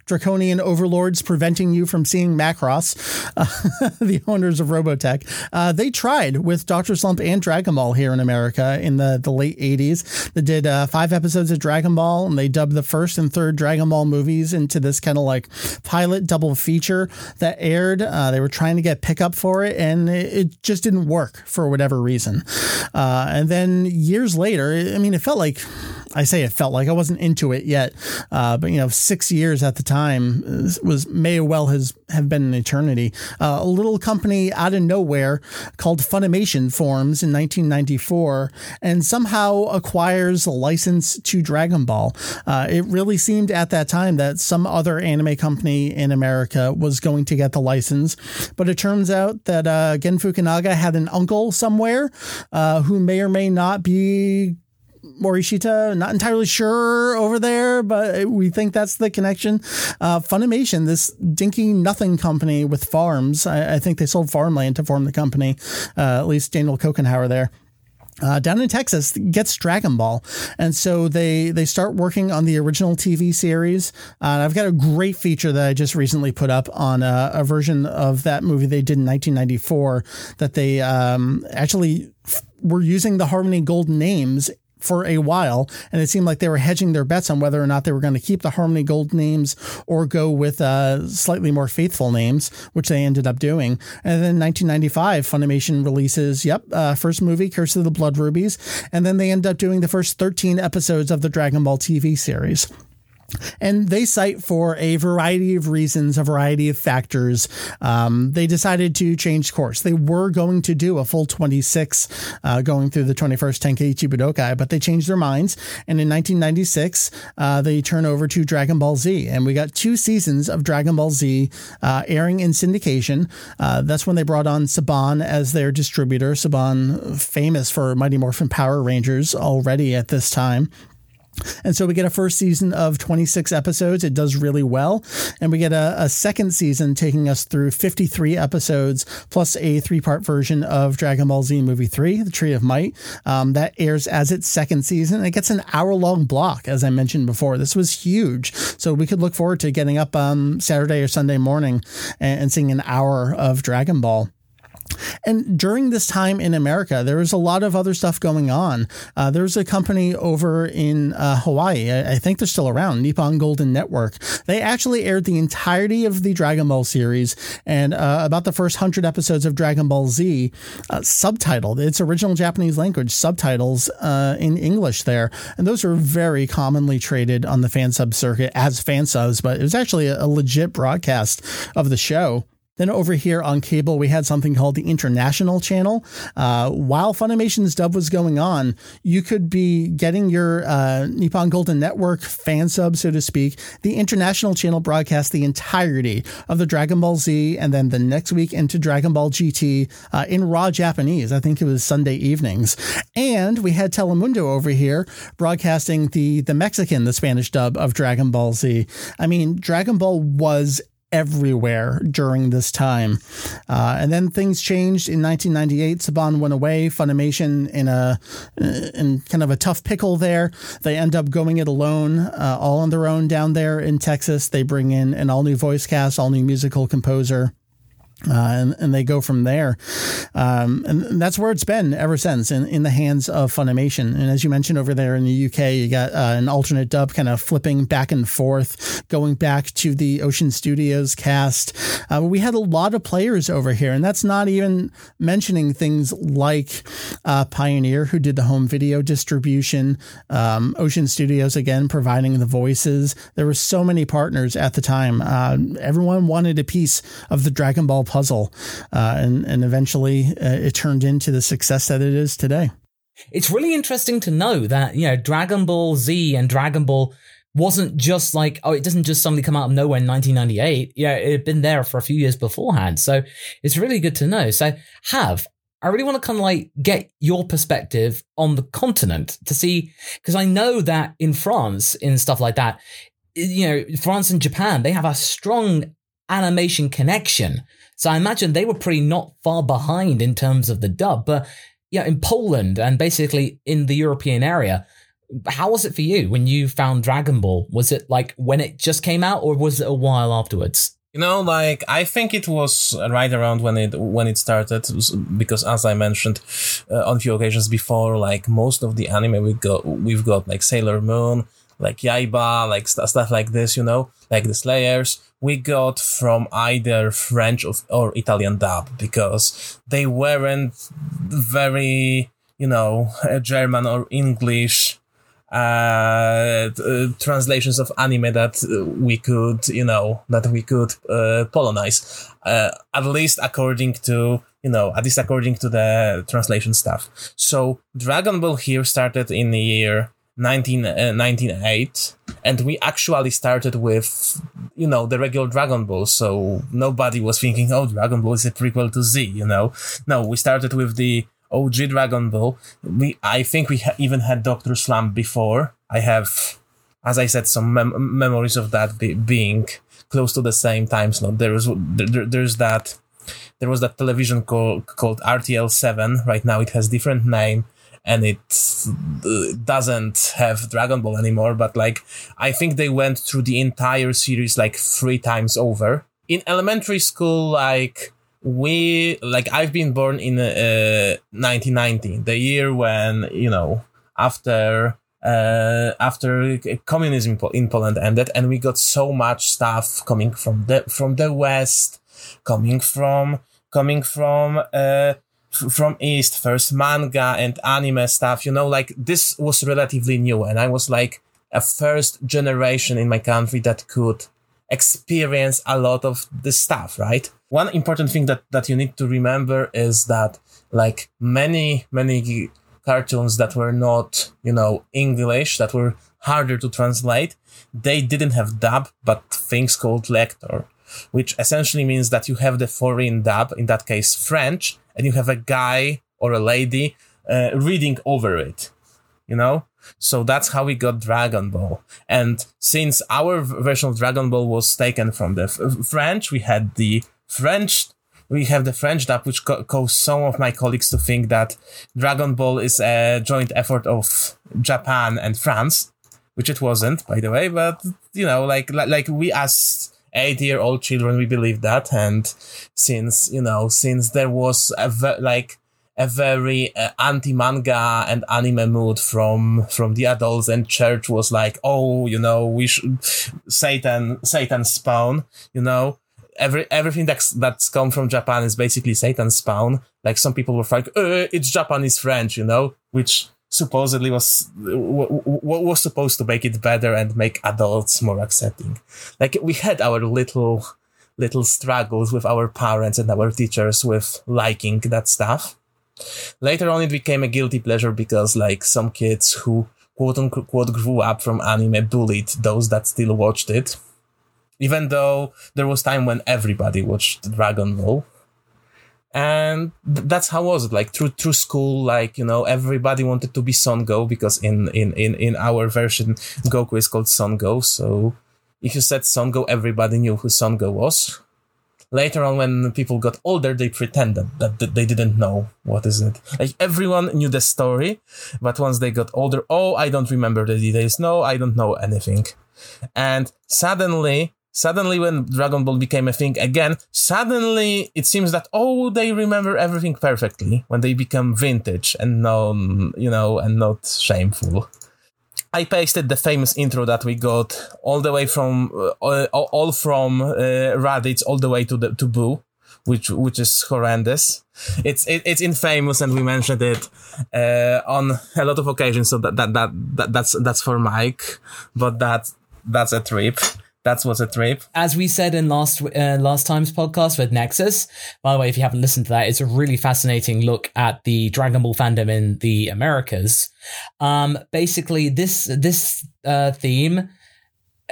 Speaker 2: draconian overlords preventing you from seeing Macross, uh, the owners of Robotech. Uh, they tried with Dr. Slump and Dragon Ball here in America in the, the late 80s. They did uh, five episodes of Dragon Ball and they dubbed the first and third Dragon Ball movies into this kind of like pilot double feature that aired. Uh, they were trying to get pickup for it and it, it just didn't work for whatever reason. Uh, and then years later, I mean, it felt like I say it felt like I wasn't into it yet, uh, but you know, six years at the time was may well has have been an eternity. Uh, a little company out of nowhere called Funimation forms in 1994 and somehow acquires a license to Dragon Ball. Uh, it really seemed at that time that some other anime company in America was going to get the license, but it turns out that uh, Gen Fukunaga had an uncle somewhere uh, who may or may not be Morishita, not entirely sure over there, but we think that's the connection. Uh, Funimation, this dinky nothing company with farms, I, I, think they sold farmland to form the company, uh, at least Daniel Cocanougher there. Uh, down in Texas gets Dragon Ball, and so they they start working on the original TV series. Uh, I've got a great feature that I just recently put up on a, a version of that movie they did in 1994 that they um, actually were using the Harmony Gold names for a while, and it seemed like they were hedging their bets on whether or not they were going to keep the Harmony Gold names or go with uh, slightly more faithful names, which they ended up doing. And then 1995, Funimation releases, yep, uh, first movie, Curse of the Blood Rubies, and then they end up doing the first 13 episodes of the Dragon Ball TV series. And they cite for a variety of reasons, a variety of factors. Um, they decided to change course. They were going to do a full 26 uh, going through the 21st Tenkaichi Budokai, but they changed their minds. And in 1996, uh, they turn over to Dragon Ball Z. And we got two seasons of Dragon Ball Z uh, airing in syndication. Uh, that's when they brought on Saban as their distributor. Saban, famous for Mighty Morphin Power Rangers already at this time. And so we get a first season of 26 episodes. It does really well. And we get a, a second season taking us through 53 episodes plus a three part version of Dragon Ball Z Movie 3, The Tree of Might. Um, that airs as its second season. It gets an hour long block, as I mentioned before. This was huge. So we could look forward to getting up um, Saturday or Sunday morning and, and seeing an hour of Dragon Ball. And during this time in America, there was a lot of other stuff going on. Uh, there was a company over in uh, Hawaii. I, I, think they're still around, Nippon Golden Network. They actually aired the entirety of the Dragon Ball series and uh, about the first hundred episodes of Dragon Ball Z, uh, subtitled. Its original Japanese language subtitles uh, in English there, and those were very commonly traded on the fan sub circuit as fan subs. But it was actually a, a legit broadcast of the show. Then over here on cable, we had something called the International Channel. Uh, while Funimation's dub was going on, you could be getting your uh, Nippon Golden Network fan sub, so to speak. The International Channel broadcast the entirety of the Dragon Ball Z, and then the next week into Dragon Ball GT uh, in raw Japanese. I think it was Sunday evenings. And we had Telemundo over here broadcasting the the Mexican, the Spanish dub of Dragon Ball Z. I mean, Dragon Ball was everywhere during this time. Uh, and then things changed in 1998. Saban went away. Funimation in a in kind of a tough pickle there. They end up going it alone, uh, all on their own down there in Texas. They bring in an all new voice cast, all new musical composer. Uh, and, and they go from there. Um, and that's where it's been ever since in, in the hands of Funimation. And as you mentioned over there in the UK, you got uh, an alternate dub kind of flipping back and forth, going back to the Ocean Studios cast. Uh, we had a lot of players over here, and that's not even mentioning things like uh, Pioneer, who did the home video distribution, um, Ocean Studios, again, providing the voices. There were so many partners at the time. Uh, everyone wanted a piece of the Dragon Ball puzzle, uh, and and eventually uh, it turned into the success that it is today.
Speaker 1: It's really interesting to know that you know Dragon Ball Z and Dragon Ball wasn't just like oh it doesn't just suddenly come out of nowhere in 1998 yeah it had been there for a few years beforehand so it's really good to know so have I really want to kind of like get your perspective on the continent to see, because I know that in France, in stuff like that, you know, France and Japan, they have a strong animation connection. So I imagine they were pretty not far behind in terms of the dub. But yeah, in Poland and basically in the European area, how was it for you when you found Dragon Ball? Was it like when it just came out or was it a while afterwards?
Speaker 3: You know, like I think it was right around when it when it started, because as I mentioned uh, on a few occasions before, like most of the anime we got, we've got like Sailor Moon, like Yaiba, like st- stuff like this, you know, like the Slayers, we got from either French or Italian dub because they weren't very, you know, German or English uh, uh, translations of anime that uh, we could, you know, that we could uh, polonize. Uh, at least according to, you know, at least according to the translation stuff. So Dragon Ball here started in the year 19, uh, 1908 and we actually started with you know the regular dragon ball so nobody was thinking oh dragon ball is a prequel to z you know? No we started with the og dragon ball. We i think we ha- even had dr slump before. I have as i said some mem- memories of that be- being close to the same time slot. There was there, there's that there was that television call, called rtl 7 right now it has different name and it uh, doesn't have Dragon Ball anymore. But like, I think they went through the entire series like three times over. In elementary school, like we, like I've been born in uh, 1990, the year when you know after. Uh, after communism in Poland ended, and we got so much stuff coming from the from the West, coming from coming from uh, from East, first manga and anime stuff, you know, like this was relatively new. And I was like a first generation in my country that could experience a lot of this stuff, right? One important thing that, that you need to remember is that like many, many cartoons that were not, you know, English, that were harder to translate, they didn't have dub, but things called lector, which essentially means that you have the foreign dub, in that case French, and you have a guy or a lady uh, reading over it, you know? So that's how we got Dragon Ball. And since our version of Dragon Ball was taken from the f- French, we had the French, we have the French dub, which co- caused some of my colleagues to think that Dragon Ball is a joint effort of Japan and France, which it wasn't, by the way. But you know, like like, like we as eight year old children, we believe that. And since, you know, since there was a ve- like, a very uh, anti-manga and anime mood from from the adults and church was like oh you know we should satan satan spawn you know? Every everything that's that's come from japan is basically satan spawn. Like some people were like uh, it's japanese french you know? Which supposedly was what was supposed to make it better and make adults more accepting. Like we had our little little struggles with our parents and our teachers with liking that stuff. Later on, it became a guilty pleasure because like some kids who quote unquote grew up from anime bullied those that still watched it. Even though there was time when everybody watched Dragon Ball and th- that's how was it like through through school like you know everybody wanted to be son go because in in in in our version goku is called son go so if you said son go everybody knew who son go was. Later on when people got older they pretended that, that they didn't know what is it. Like everyone knew the story but once they got older oh i don't remember the details. No i don't know anything. And suddenly suddenly when Dragon Ball became a thing again, suddenly it seems that oh they remember everything perfectly when they become vintage and no you know and not shameful. I pasted the famous intro that we got all the way from uh, all from uh, Raditz all the way to the to Boo, which which is horrendous. It's it, it's infamous and we mentioned it uh, on a lot of occasions. So that, that that that that's that's for Mike, but that that's a trip. That's what's a trip.
Speaker 1: As we said in last uh, last time's podcast with Nexus. By the way, if you haven't listened to that, it's a really fascinating look at the Dragon Ball fandom in the Americas. Um, basically, this this uh, theme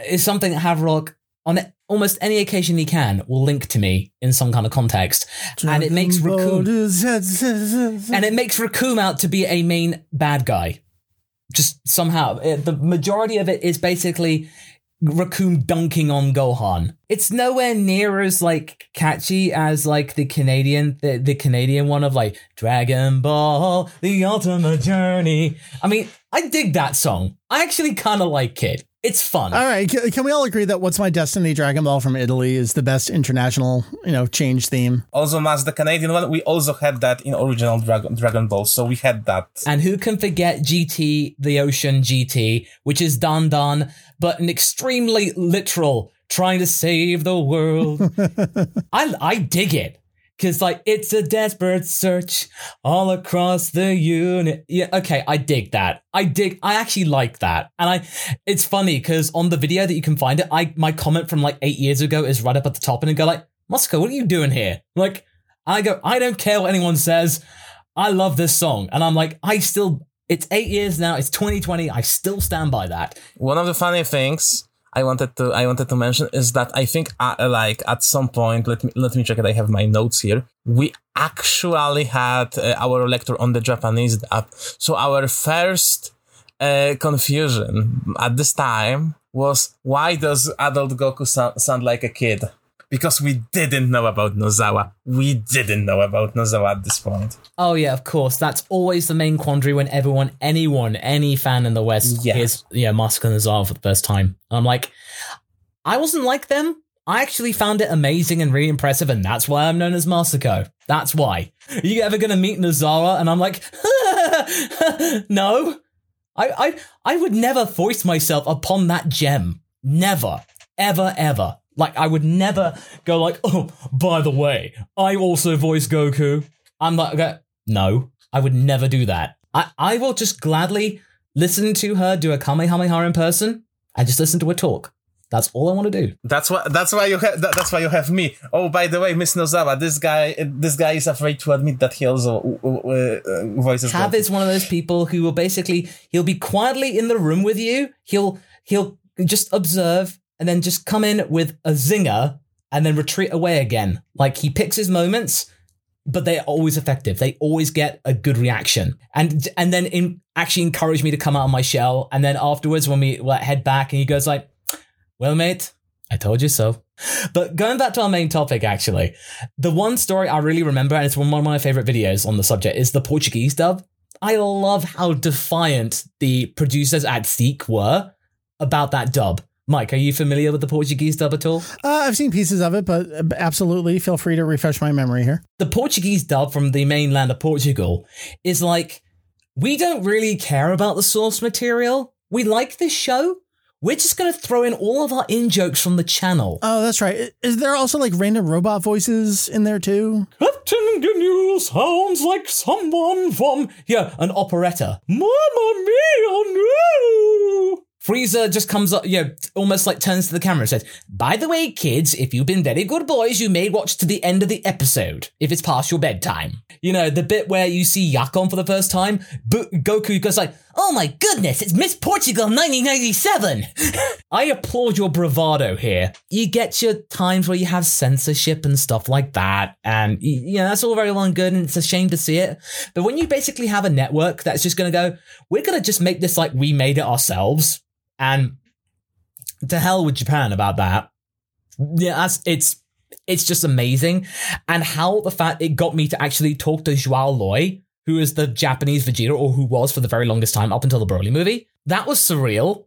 Speaker 1: is something that Haverock on almost any occasion he can will link to me in some kind of context, and it makes Recoome and it makes Recoome out to be a main bad guy. Just somehow, it, the majority of it is basically Recoome dunking on Gohan. It's nowhere near as like catchy as like the Canadian the, the Canadian one of like Dragon Ball the ultimate journey. I mean, I dig that song. I actually kind of like it. It's fun.
Speaker 2: All right, can, can we all agree that "What's My Destiny" Dragon Ball from Italy is the best international, you know, change theme?
Speaker 3: Also, as the Canadian one, we also had that in original Dragon Dragon Ball, so we had that.
Speaker 1: And who can forget GT, the Ocean GT, which is Dan Dan, but an extremely literal, trying to save the world. I I dig it. Cause like it's a desperate search all across the unit. Yeah, okay, I dig that. I dig. I actually like that, and I. It's funny because on the video that you can find it, I my comment from like eight years ago is right up at the top, and I go like, Moscow, what are you doing here? Like, I go, I don't care what anyone says. I love this song, and I'm like, I still. It's eight years now. It's 2020. I still stand by that.
Speaker 3: One of the funny things I wanted to I wanted to mention is that I think uh, like at some point let me let me check it I have my notes here. We actually had uh, our lecture on the Japanese dub so our first uh, confusion at this time was why does adult Goku so- sound like a kid because we didn't know about Nozawa we didn't know about Nozawa at this point
Speaker 1: Oh yeah, of course. That's always the main quandary when everyone, anyone, any fan in the West
Speaker 3: Yeah.
Speaker 1: hears yeah and Azar for the first time. I'm like, I wasn't like them. I actually found it amazing and really impressive, and that's why I'm known as Masako. That's why. Are you ever gonna meet Nozawa? And I'm like, no. I, I I would never voice myself upon that gem. Never. Ever, ever. Like I would never go like, oh, by the way, I also voice Goku. I'm like, okay, no, I would never do that. I, I will just gladly listen to her do a Kamehameha in person and just listen to her talk. That's all I want to do.
Speaker 3: That's why. That's why you have. That, that's why you have me. Oh, by the way, Miss Nozawa, this guy. This guy is afraid to admit that he also uh, uh, voices.
Speaker 1: Tab is one of those people who will basically he'll be quietly in the room with you. He'll he'll just observe and then just come in with a zinger and then retreat away again. Like he picks his moments, but they're always effective. They always get a good reaction, and and then in, actually encourage me to come out of my shell. And then afterwards, when we like, head back, and he goes like, "Well, mate, I told you so." But going back to our main topic, actually, the one story I really remember, and it's one of my favorite videos on the subject, is the Portuguese dub. I love how defiant the producers at SIC were about that dub. Mike, are you familiar with the Portuguese dub at all?
Speaker 2: Uh, I've seen pieces of it, but uh, absolutely feel free to refresh my memory here.
Speaker 1: the Portuguese dub from the mainland of Portugal is like, we don't really care about the source material. We like this show. We're just going to throw in all of our in jokes from the channel.
Speaker 2: Oh, that's right. Is there also like random robot voices in there too?
Speaker 1: Captain Ginyu sounds like someone from, yeah, an operetta. Mamma mia, no! Frieza just comes up, yeah, almost like turns to the camera and says, By the way, kids, if you've been very good boys, you may watch to the end of the episode, if it's past your bedtime. You know, the bit where you see Yakon for the first time, Bu- Goku goes like, Oh my goodness, it's Miss Portugal 1997! I applaud your bravado here. You get your times where you have censorship and stuff like that, and you know, that's all very well and good, and it's a shame to see it. But when you basically have a network that's just gonna go, we're gonna just make this like we made it ourselves, and to hell with Japan about that. Yeah, that's it's it's just amazing. And how the fact it got me to actually talk to Joao Loy, who is the Japanese Vegeta, or who was for the very longest time up until the Broly movie. That was surreal.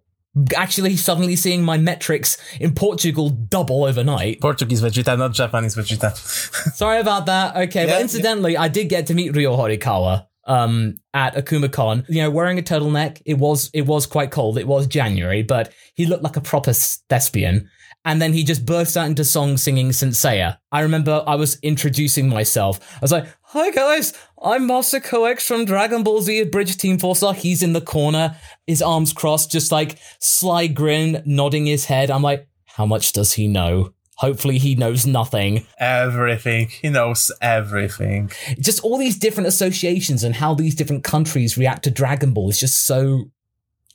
Speaker 1: Actually, suddenly seeing my metrics in Portugal double overnight.
Speaker 3: Portuguese Vegeta, not Japanese Vegeta.
Speaker 1: Sorry about that. Okay,
Speaker 3: Yeah,
Speaker 1: but incidentally, I did get to meet Ryo Horikawa um at Akuma Con. You know, wearing a turtleneck. It was it was quite cold. It was January, but he looked like a proper thespian. And then he just burst out into song singing Saint Seiya. I remember I was introducing myself. I was like, Hi guys, I'm Masako X from Dragon Ball Z Bridge Team Four Star. He's in the corner, his arms crossed, just like sly grin, nodding his head. I'm like, how much does he know? Hopefully he knows nothing.
Speaker 3: everything. He knows everything.
Speaker 1: just all these different associations and how these different countries react to Dragon Ball is just so.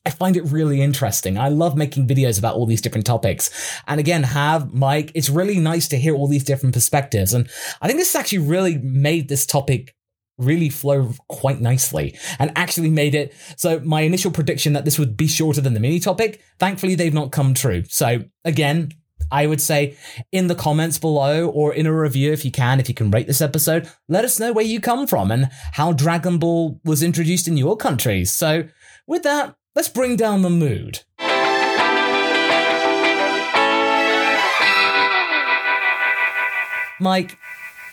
Speaker 1: I find it really interesting. I love making videos about all these different topics. And again, have Mike, it's really nice to hear all these different perspectives. And I think this actually really made this topic really flow quite nicely and actually made it so my initial prediction that this would be shorter than the mini topic, thankfully they've not come true. So again, I would say in the comments below or in a review if you can, if you can rate this episode, let us know where you come from and how Dragon Ball was introduced in your countries. So with that, let's bring down the mood. Mike,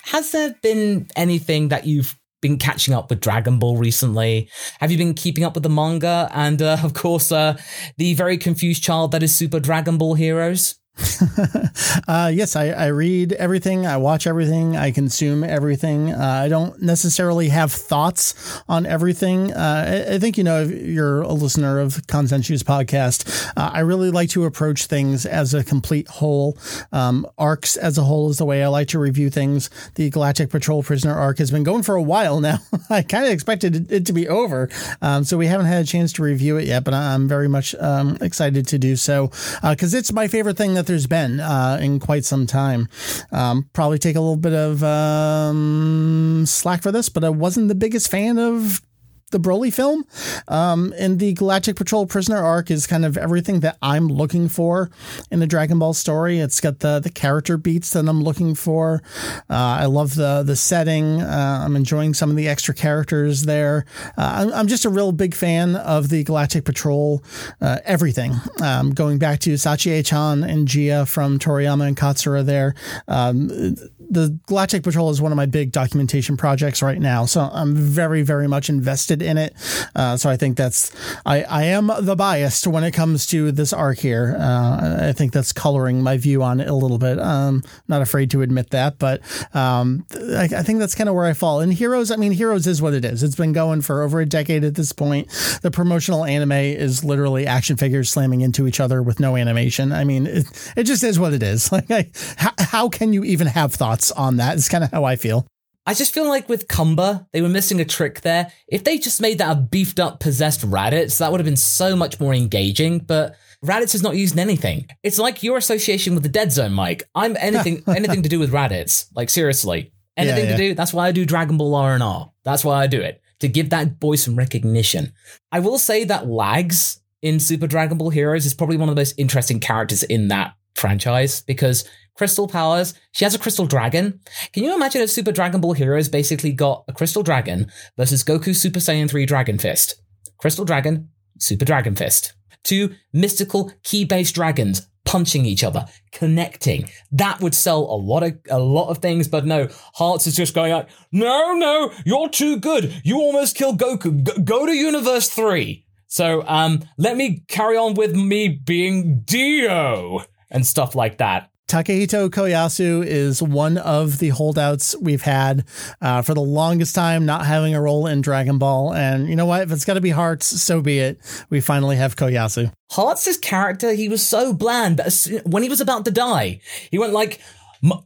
Speaker 1: has there been anything that you've been catching up with Dragon Ball recently? Have you been keeping up with the manga and, uh, of course, uh, the very confused child that is Super Dragon Ball Heroes?
Speaker 2: uh, yes, I, I, read everything, I watch everything, I consume everything. Uh, I don't necessarily have thoughts on everything. Uh, I, I, think, you know, if you're a listener of Kanzenshuu's podcast, uh, I really like to approach things as a complete whole. Um, arcs as a whole is the way I like to review things. The Galactic Patrol Prisoner arc has been going for a while now. I kind of expected it to be over. Um, so we haven't had a chance to review it yet, but I'm very much um, excited to do so because uh, it's my favorite thing that there's been uh, in quite some time. Um, probably take a little bit of um, slack for this, but I wasn't the biggest fan of the Broly film. Um, and the Galactic Patrol Prisoner arc is kind of everything that I'm looking for in a Dragon Ball story. It's got the the character beats that I'm looking for. Uh, I love the the setting. Uh, I'm enjoying some of the extra characters there. Uh, I'm, I'm, just a real big fan of the Galactic Patrol uh, everything. Um, going back to Sachie-chan and Gia from Toriyama and Katsura there. Um, the Galactic Patrol is one of my big documentation projects right now, so I'm very, very much invested in it. Uh, so I think that's I, I am the biased when it comes to this arc here. Uh, I think that's coloring my view on it a little bit. Um, not afraid to admit that, but um, I, I, think that's kind of where I fall. And Heroes, I mean, Heroes is what it is. It's been going for over a decade at this point. The promotional anime is literally action figures slamming into each other with no animation. I mean, it, it just is what it is. Like, I, how, how can you even have thoughts? Thoughts on that. It's kind of how I feel.
Speaker 1: I just feel like with Kumba, they were missing a trick there. If they just made that a beefed up possessed Raditz, that would have been so much more engaging, but Raditz is not used in anything. It's like your association with the Dead Zone, Mike. I'm anything anything to do with Raditz. Like seriously. Anything yeah, yeah. to do. That's why I do Dragon Ball R and R. That's why I do it. To give that boy some recognition. I will say that Lags in Super Dragon Ball Heroes is probably one of the most interesting characters in that franchise because crystal powers. She has a crystal dragon. Can you imagine if Super Dragon Ball Heroes basically got a crystal dragon versus Goku Super Saiyan 3 Dragon Fist? Crystal Dragon, Super Dragon Fist. Two mystical key-based dragons punching each other, connecting. That would sell a lot of a lot of things, but no, Hearts is just going like, no, no, you're too good. You almost killed Goku. G- go to Universe 3. So um, let me carry on with me being Dio and stuff like that.
Speaker 2: Takehito Koyasu is one of the holdouts we've had uh, for the longest time, not having a role in Dragon Ball. And you know what? If it's got to be Hearts, so be it. We finally have Koyasu.
Speaker 1: Hearts' character, he was so bland, but when he was about to die, he went like,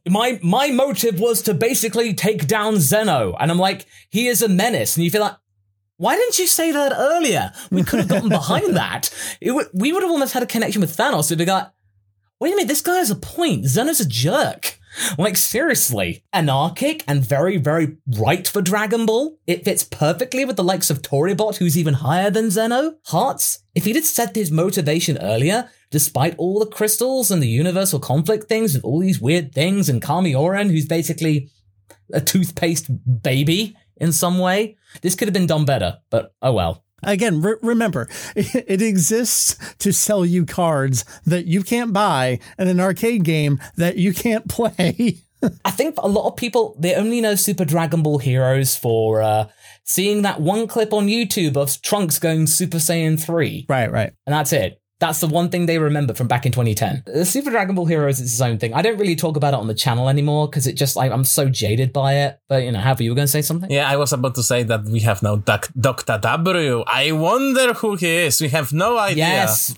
Speaker 1: my my motive was to basically take down Zeno, and I'm like, he is a menace, and you feel like, why didn't you say that earlier? We could have gotten behind that. We would have almost had a connection with Thanos if we got Wait a minute, this guy has a point. Zeno's a jerk. Like, seriously. Anarchic and very, very right for Dragon Ball. It fits perfectly with the likes of Toribot, who's even higher than Zeno. Hearts, if he'd have said his motivation earlier, despite all the crystals and the universal conflict things with all these weird things, and Kamioren, who's basically a toothpaste baby in some way, this could have been done better, but oh well.
Speaker 2: Again, re- remember, it exists to sell you cards that you can't buy and an arcade game that you can't play.
Speaker 1: I think a lot of people they only know Super Dragon Ball Heroes for uh, seeing that one clip on YouTube of Trunks going Super Saiyan 3.
Speaker 2: Right, right.
Speaker 1: And that's it. That's the one thing they remember from back in 2010. The Super Dragon Ball Heroes is its own thing. I don't really talk about it on the channel anymore because it just like I'm so jaded by it. But you know, Harvey, you were going to say something?
Speaker 3: Yeah, I was about to say that we have now Doc- Doctor W. I wonder who he is. We have no idea.
Speaker 1: Yes,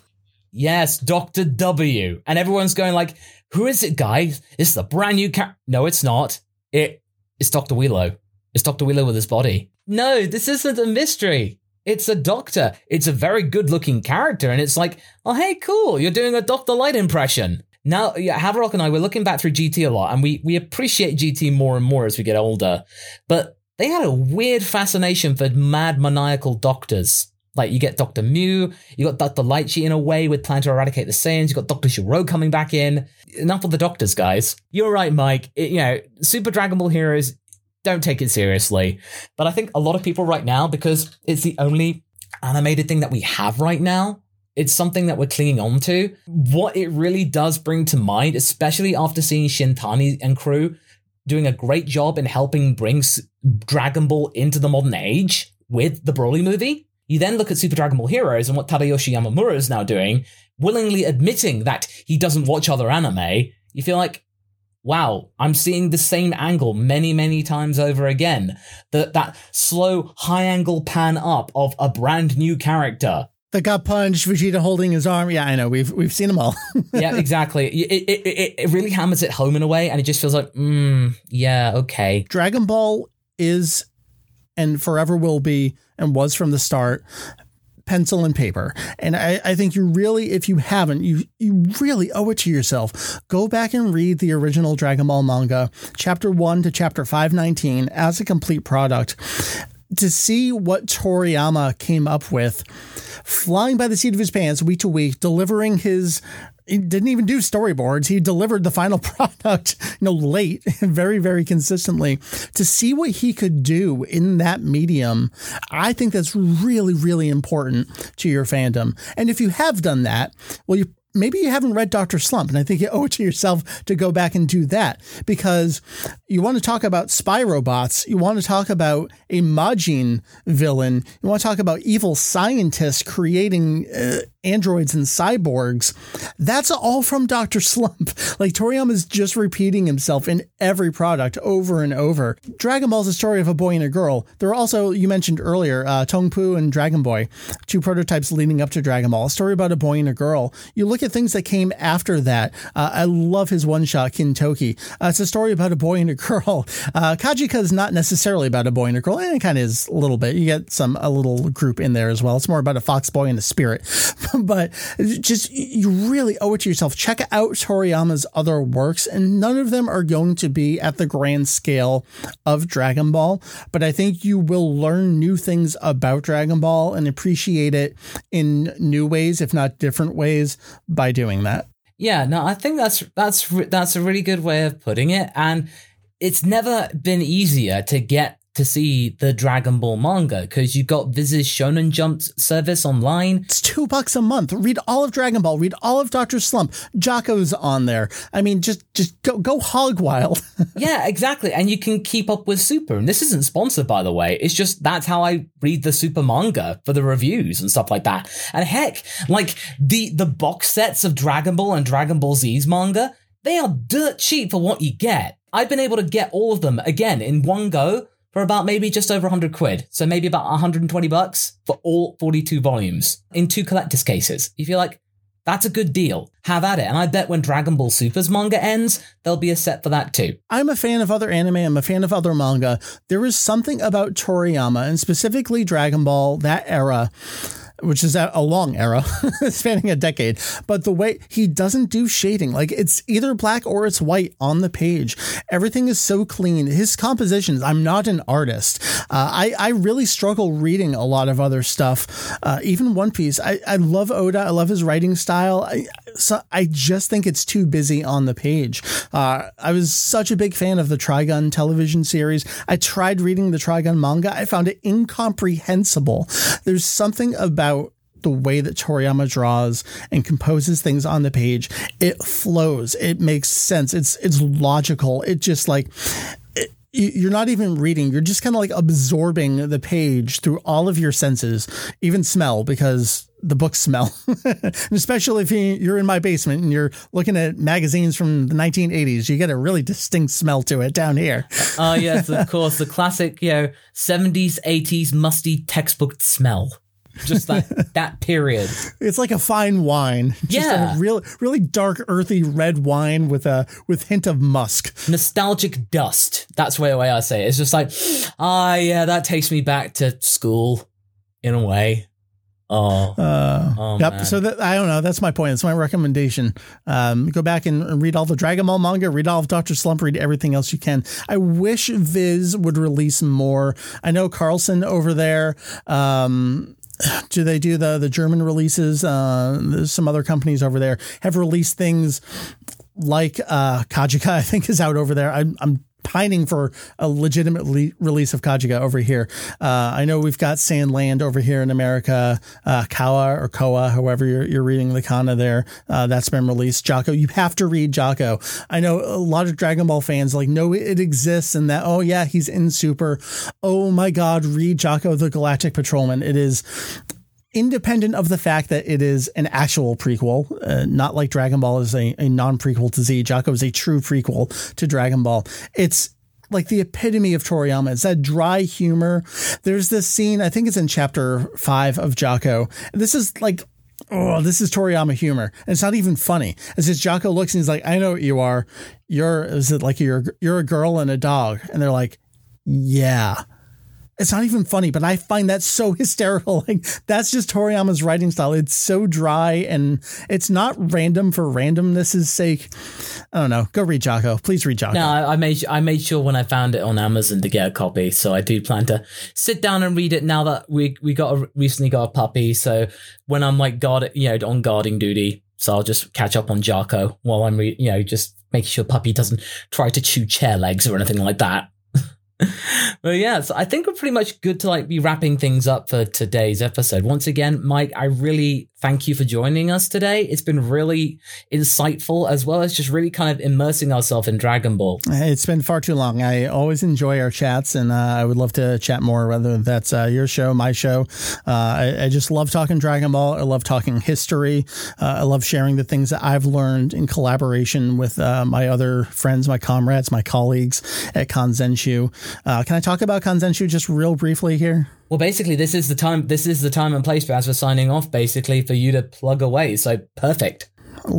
Speaker 1: yes, Doctor W. And everyone's going like, "Who is it, guys? It's a brand new cat." No, it's not. It it's Doctor Wheelo. It's Doctor Wheelo with his body. No, this isn't a mystery. It's a doctor. It's a very good looking character. And it's like, oh, hey, cool. You're doing a Dr. Light impression. Now, yeah, Haverock and I, we're looking back through GT a lot and we, we appreciate GT more and more as we get older. But they had a weird fascination for mad maniacal doctors. Like you get Dr. Myuu, you got Dr. Lightsheet in a way with plan to eradicate the Saiyans, you got Dr. Shiro coming back in. Enough of the doctors, guys. You're right, Mike. It, you know, Super Dragon Ball Heroes don't take it seriously. But I think a lot of people right now, because it's the only animated thing that we have right now, it's something that we're clinging on to. What it really does bring to mind, especially after seeing Shintani and crew doing a great job in helping bring Dragon Ball into the modern age with the Broly movie, You then look at Super Dragon Ball Heroes and what Tadayoshi Yamamura is now doing, willingly admitting that he doesn't watch other anime. You feel like, wow, I'm seeing the same angle many, many times over again. That that slow high angle pan up of a brand new character.
Speaker 2: that got punched, Vegeta holding his arm. Yeah, I know. We've we've seen them all.
Speaker 1: yeah, exactly. It, it, it, it really hammers it home in a way, and it just feels like, mm, yeah, okay.
Speaker 2: Dragon Ball is and forever will be and was from the start pencil and paper. And I, I think you really, if you haven't, you you really owe it to yourself. Go back and read the original Dragon Ball manga, chapter one to chapter five nineteen, as a complete product. To see what Toriyama came up with, flying by the seat of his pants week to week, delivering his he didn't even do storyboards. He delivered the final product, you know, late, very, very consistently. To see what he could do in that medium, I think that's really, really important to your fandom. And if you have done that, well, you maybe you haven't read Dr. Slump, and I think you owe it to yourself to go back and do that because you want to talk about spy robots, you want to talk about a Majin villain, you want to talk about evil scientists creating uh, androids and cyborgs. That's all from Dr. Slump. Like Toriyama is just repeating himself in every product over and over. Dragon Ball's a story of a boy and a girl. There are also, you mentioned earlier, uh, Tongpoo and Dragon Boy, two prototypes leading up to Dragon Ball, a story about a boy and a girl. You look at things that came after that. Uh, I love his one shot, Kintoki. Uh, it's a story about a boy and a girl. Uh, Kajika is not necessarily about a boy and a girl, and it kind of is a little bit. You get some, a little group in there as well. It's more about a fox boy and a spirit. but just you really owe it to yourself. Check out Toriyama's other works, and none of them are going to be at the grand scale of Dragon Ball. But I think you will learn new things about Dragon Ball and appreciate it in new ways, if not different ways, by doing that.
Speaker 1: Yeah, no, I think that's that's that's a really good way of putting it, and it's never been easier to get to see the Dragon Ball manga because you got Viz's Shonen Jump service online.
Speaker 2: It's two bucks a month. Read all of Dragon Ball. Read all of Doctor Slump. Jaco's on there. I mean, just just go go hog wild.
Speaker 1: yeah, exactly. And you can keep up with Super. And this isn't sponsored, by the way. It's just that's how I read the Super manga for the reviews and stuff like that. And heck, like the the box sets of Dragon Ball and Dragon Ball Z's manga, they are dirt cheap for what you get. I've been able to get all of them again in one go for about maybe just over 100 quid. So maybe about 120 bucks for all 42 volumes in two collector's cases. You feel like that's a good deal. Have at it. And I bet when Dragon Ball Super's manga ends, there'll be a set for that too.
Speaker 2: I'm a fan of other anime. I'm a fan of other manga. There is something about Toriyama and specifically Dragon Ball, that era which is a long era spanning a decade. But the way he doesn't do shading, like it's either black or it's white on the page. Everything is so clean. His compositions, I'm not an artist. Uh, I, I really struggle reading a lot of other stuff, uh, even One Piece. I, I love Oda. I love his writing style. I, so I just think it's too busy on the page. Uh, I was such a big fan of the Trigun television series. I tried reading the Trigun manga. I found it incomprehensible. There's something about the way that Toriyama draws and composes things on the page. It flows. It makes sense. It's it's logical. It just like you're not even reading. You're just kind of like absorbing the page through all of your senses, even smell, because the books smell. especially if you're in my basement and you're looking at magazines from the 1980s, you get a really distinct smell to it down here.
Speaker 1: Oh, uh, yes, of course. The classic, you know, 70s, 80s musty textbook smell just that that period.
Speaker 2: It's like a fine wine. Just yeah, a real really dark, earthy red wine with a with hint of musk.
Speaker 1: Nostalgic dust. That's the way I say it. It's just like, ah, yeah, that takes me back to school, in a way. Oh, uh, oh
Speaker 2: yep. Man. So that I don't know. That's my point. That's my recommendation. Um, go back and read all the Dragon Ball manga. Read all of Doctor Slump. Read everything else you can. I wish Viz would release more. I know Carlsen over there. Um, do they do the the German releases? Uh, some other companies over there have released things like uh, Kajika. I think is out over there. I'm, I'm pining for a legitimate le- release of Kajika over here. Uh, I know we've got Sandland over here in America, uh, Kawa or Koa, however you're, you're reading the kana there. Uh, that's been released. Jaco, you have to read Jaco. I know a lot of Dragon Ball fans like know it exists and that, oh yeah, he's in Super. Oh my God, read Jaco the Galactic Patrolman. It is independent of the fact that it is an actual prequel, uh, not like Dragon Ball is a, a non prequel to Z. Jaco is a true prequel to Dragon Ball. It's like the epitome of Toriyama. It's that dry humor. There's this scene, I think it's in chapter five of Jaco. This is like oh, this is Toriyama humor. And it's not even funny. As his Jaco looks and he's like, I know what you are. You're is it like you're you're a girl and a dog? And they're like, Yeah. It's not even funny, but I find that so hysterical. Like that's just Toriyama's writing style. It's so dry and it's not random for randomness' sake. I don't know. Go read Jaco. Please read Jaco.
Speaker 1: No, I, I made I made sure when I found it on Amazon to get a copy. So I do plan to sit down and read it now that we we got a, recently got a puppy. So when I'm like guard, you know, on guarding duty, so I'll just catch up on Jaco while I'm, re- you know, just making sure puppy doesn't try to chew chair legs or anything like that. Well, yeah, so I think we're pretty much good to like be wrapping things up for today's episode. Once again, Mike, I really thank you for joining us today. It's been really insightful as well as just really kind of immersing ourselves in Dragon Ball.
Speaker 2: It's been far too long. I always enjoy our chats, and uh, I would love to chat more, whether that's uh, your show, my show. Uh, I, I, just love talking Dragon Ball. I love talking history. Uh, I love sharing the things that I've learned in collaboration with uh, my other friends, my comrades, my colleagues at Kanzenshuu. Uh, can I talk about Kanzenshuu just real briefly here?
Speaker 1: Well, basically, this is the time. This is the time and place for as we're signing off. Basically, for you to plug away. So perfect.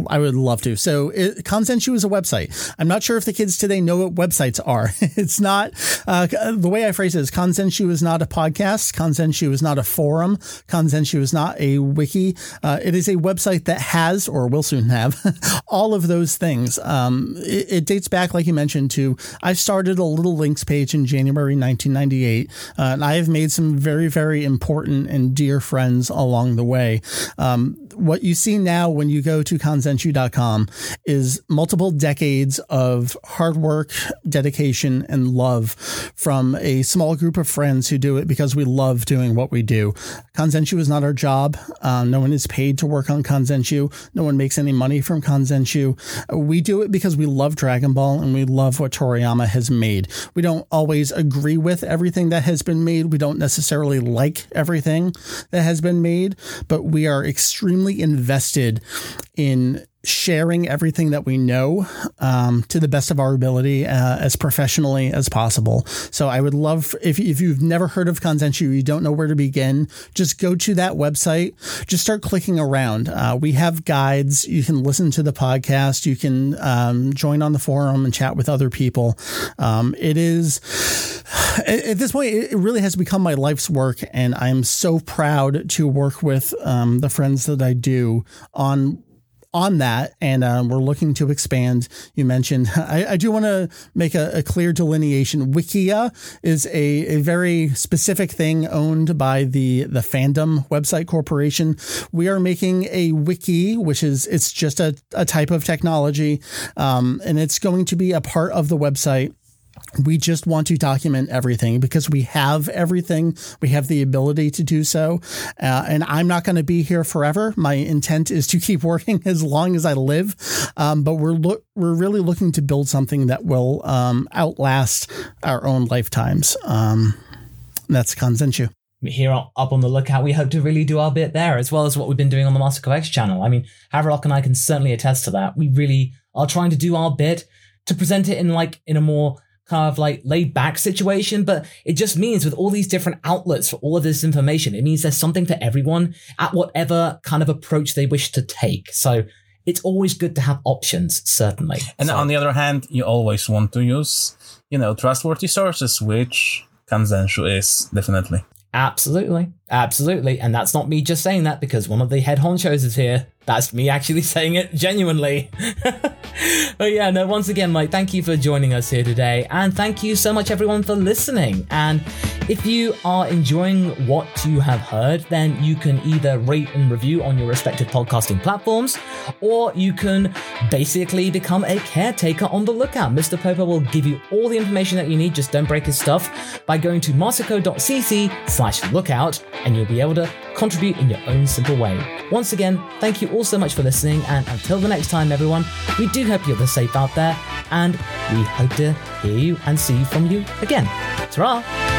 Speaker 2: I would love to. So, it, Kanzenshuu is a website. I'm not sure if the kids today know what websites are. it's not uh, the way I phrase it is Kanzenshuu is not a podcast. Kanzenshuu is not a forum. Kanzenshuu is not a wiki. Uh, it is a website that has or will soon have all of those things. Um, it, it, dates back, like you mentioned, to I started a little links page in January 1998, uh, and I have made some very, very important and dear friends along the way. Um, what you see now when you go to kanzenshuu.com is multiple decades of hard work, dedication, and love from a small group of friends who do it because we love doing what we do. Kanzenshuu is not our job. Um, no one is paid to work on Kanzenshuu. No one makes any money from Kanzenshuu. We do it because we love Dragon Ball and we love what Toriyama has made. We don't always agree with everything that has been made. We don't necessarily like everything that has been made, but we are extremely invested in sharing everything that we know um, to the best of our ability uh, as professionally as possible. So I would love if if you've never heard of Kanzenshuu, you don't know where to begin, just go to that website, just start clicking around. Uh, we have guides. You can listen to the podcast. You can um, join on the forum and chat with other people. Um, it is at this point, it really has become my life's work, and I'm so proud to work with um, the friends that I do on on that, and uh, we're looking to expand. You mentioned, I, I do want to make a, a, clear delineation. Wikia is a, a very specific thing owned by the the fandom website corporation. We are making a wiki, which is it's just a, a type of technology, um, and it's going to be a part of the website we just want to document everything because we have everything. We have the ability to do so. Uh, and I'm not going to be here forever. My intent is to keep working as long as I live. Um, but we're we're really looking to build something that will um, outlast our own lifetimes. Um, that's Kanzenshuu
Speaker 1: here up on the lookout. We hope to really do our bit there, as well as what we've been doing on the MasakoX channel. I mean, Haverock and I can certainly attest to that. We really are trying to do our bit to present it in like in a more kind of like laid back situation, but it just means with all these different outlets for all of this information, it means there's something for everyone at whatever kind of approach they wish to take. So it's always good to have options, certainly.
Speaker 3: And
Speaker 1: so,
Speaker 3: on the other hand, you always want to use, you know, trustworthy sources, which Kanzenshuu is definitely.
Speaker 1: Absolutely. Absolutely. And that's not me just saying that because one of the head honchos is here. That's me actually saying it genuinely. but yeah, no, once again, Mike, thank you for joining us here today. And thank you so much, everyone, for listening. And if you are enjoying what you have heard, then you can either rate and review on your respective podcasting platforms, or you can basically become a caretaker on the lookout. Mr. Popo will give you all the information that you need, just don't break his stuff, by going to marsico.cc slash lookout, and you'll be able to contribute in your own simple way. Once again, thank you all so much for listening, and until the next time, everyone, we do hope you're safe out there, and we hope to hear you and see from you again. ta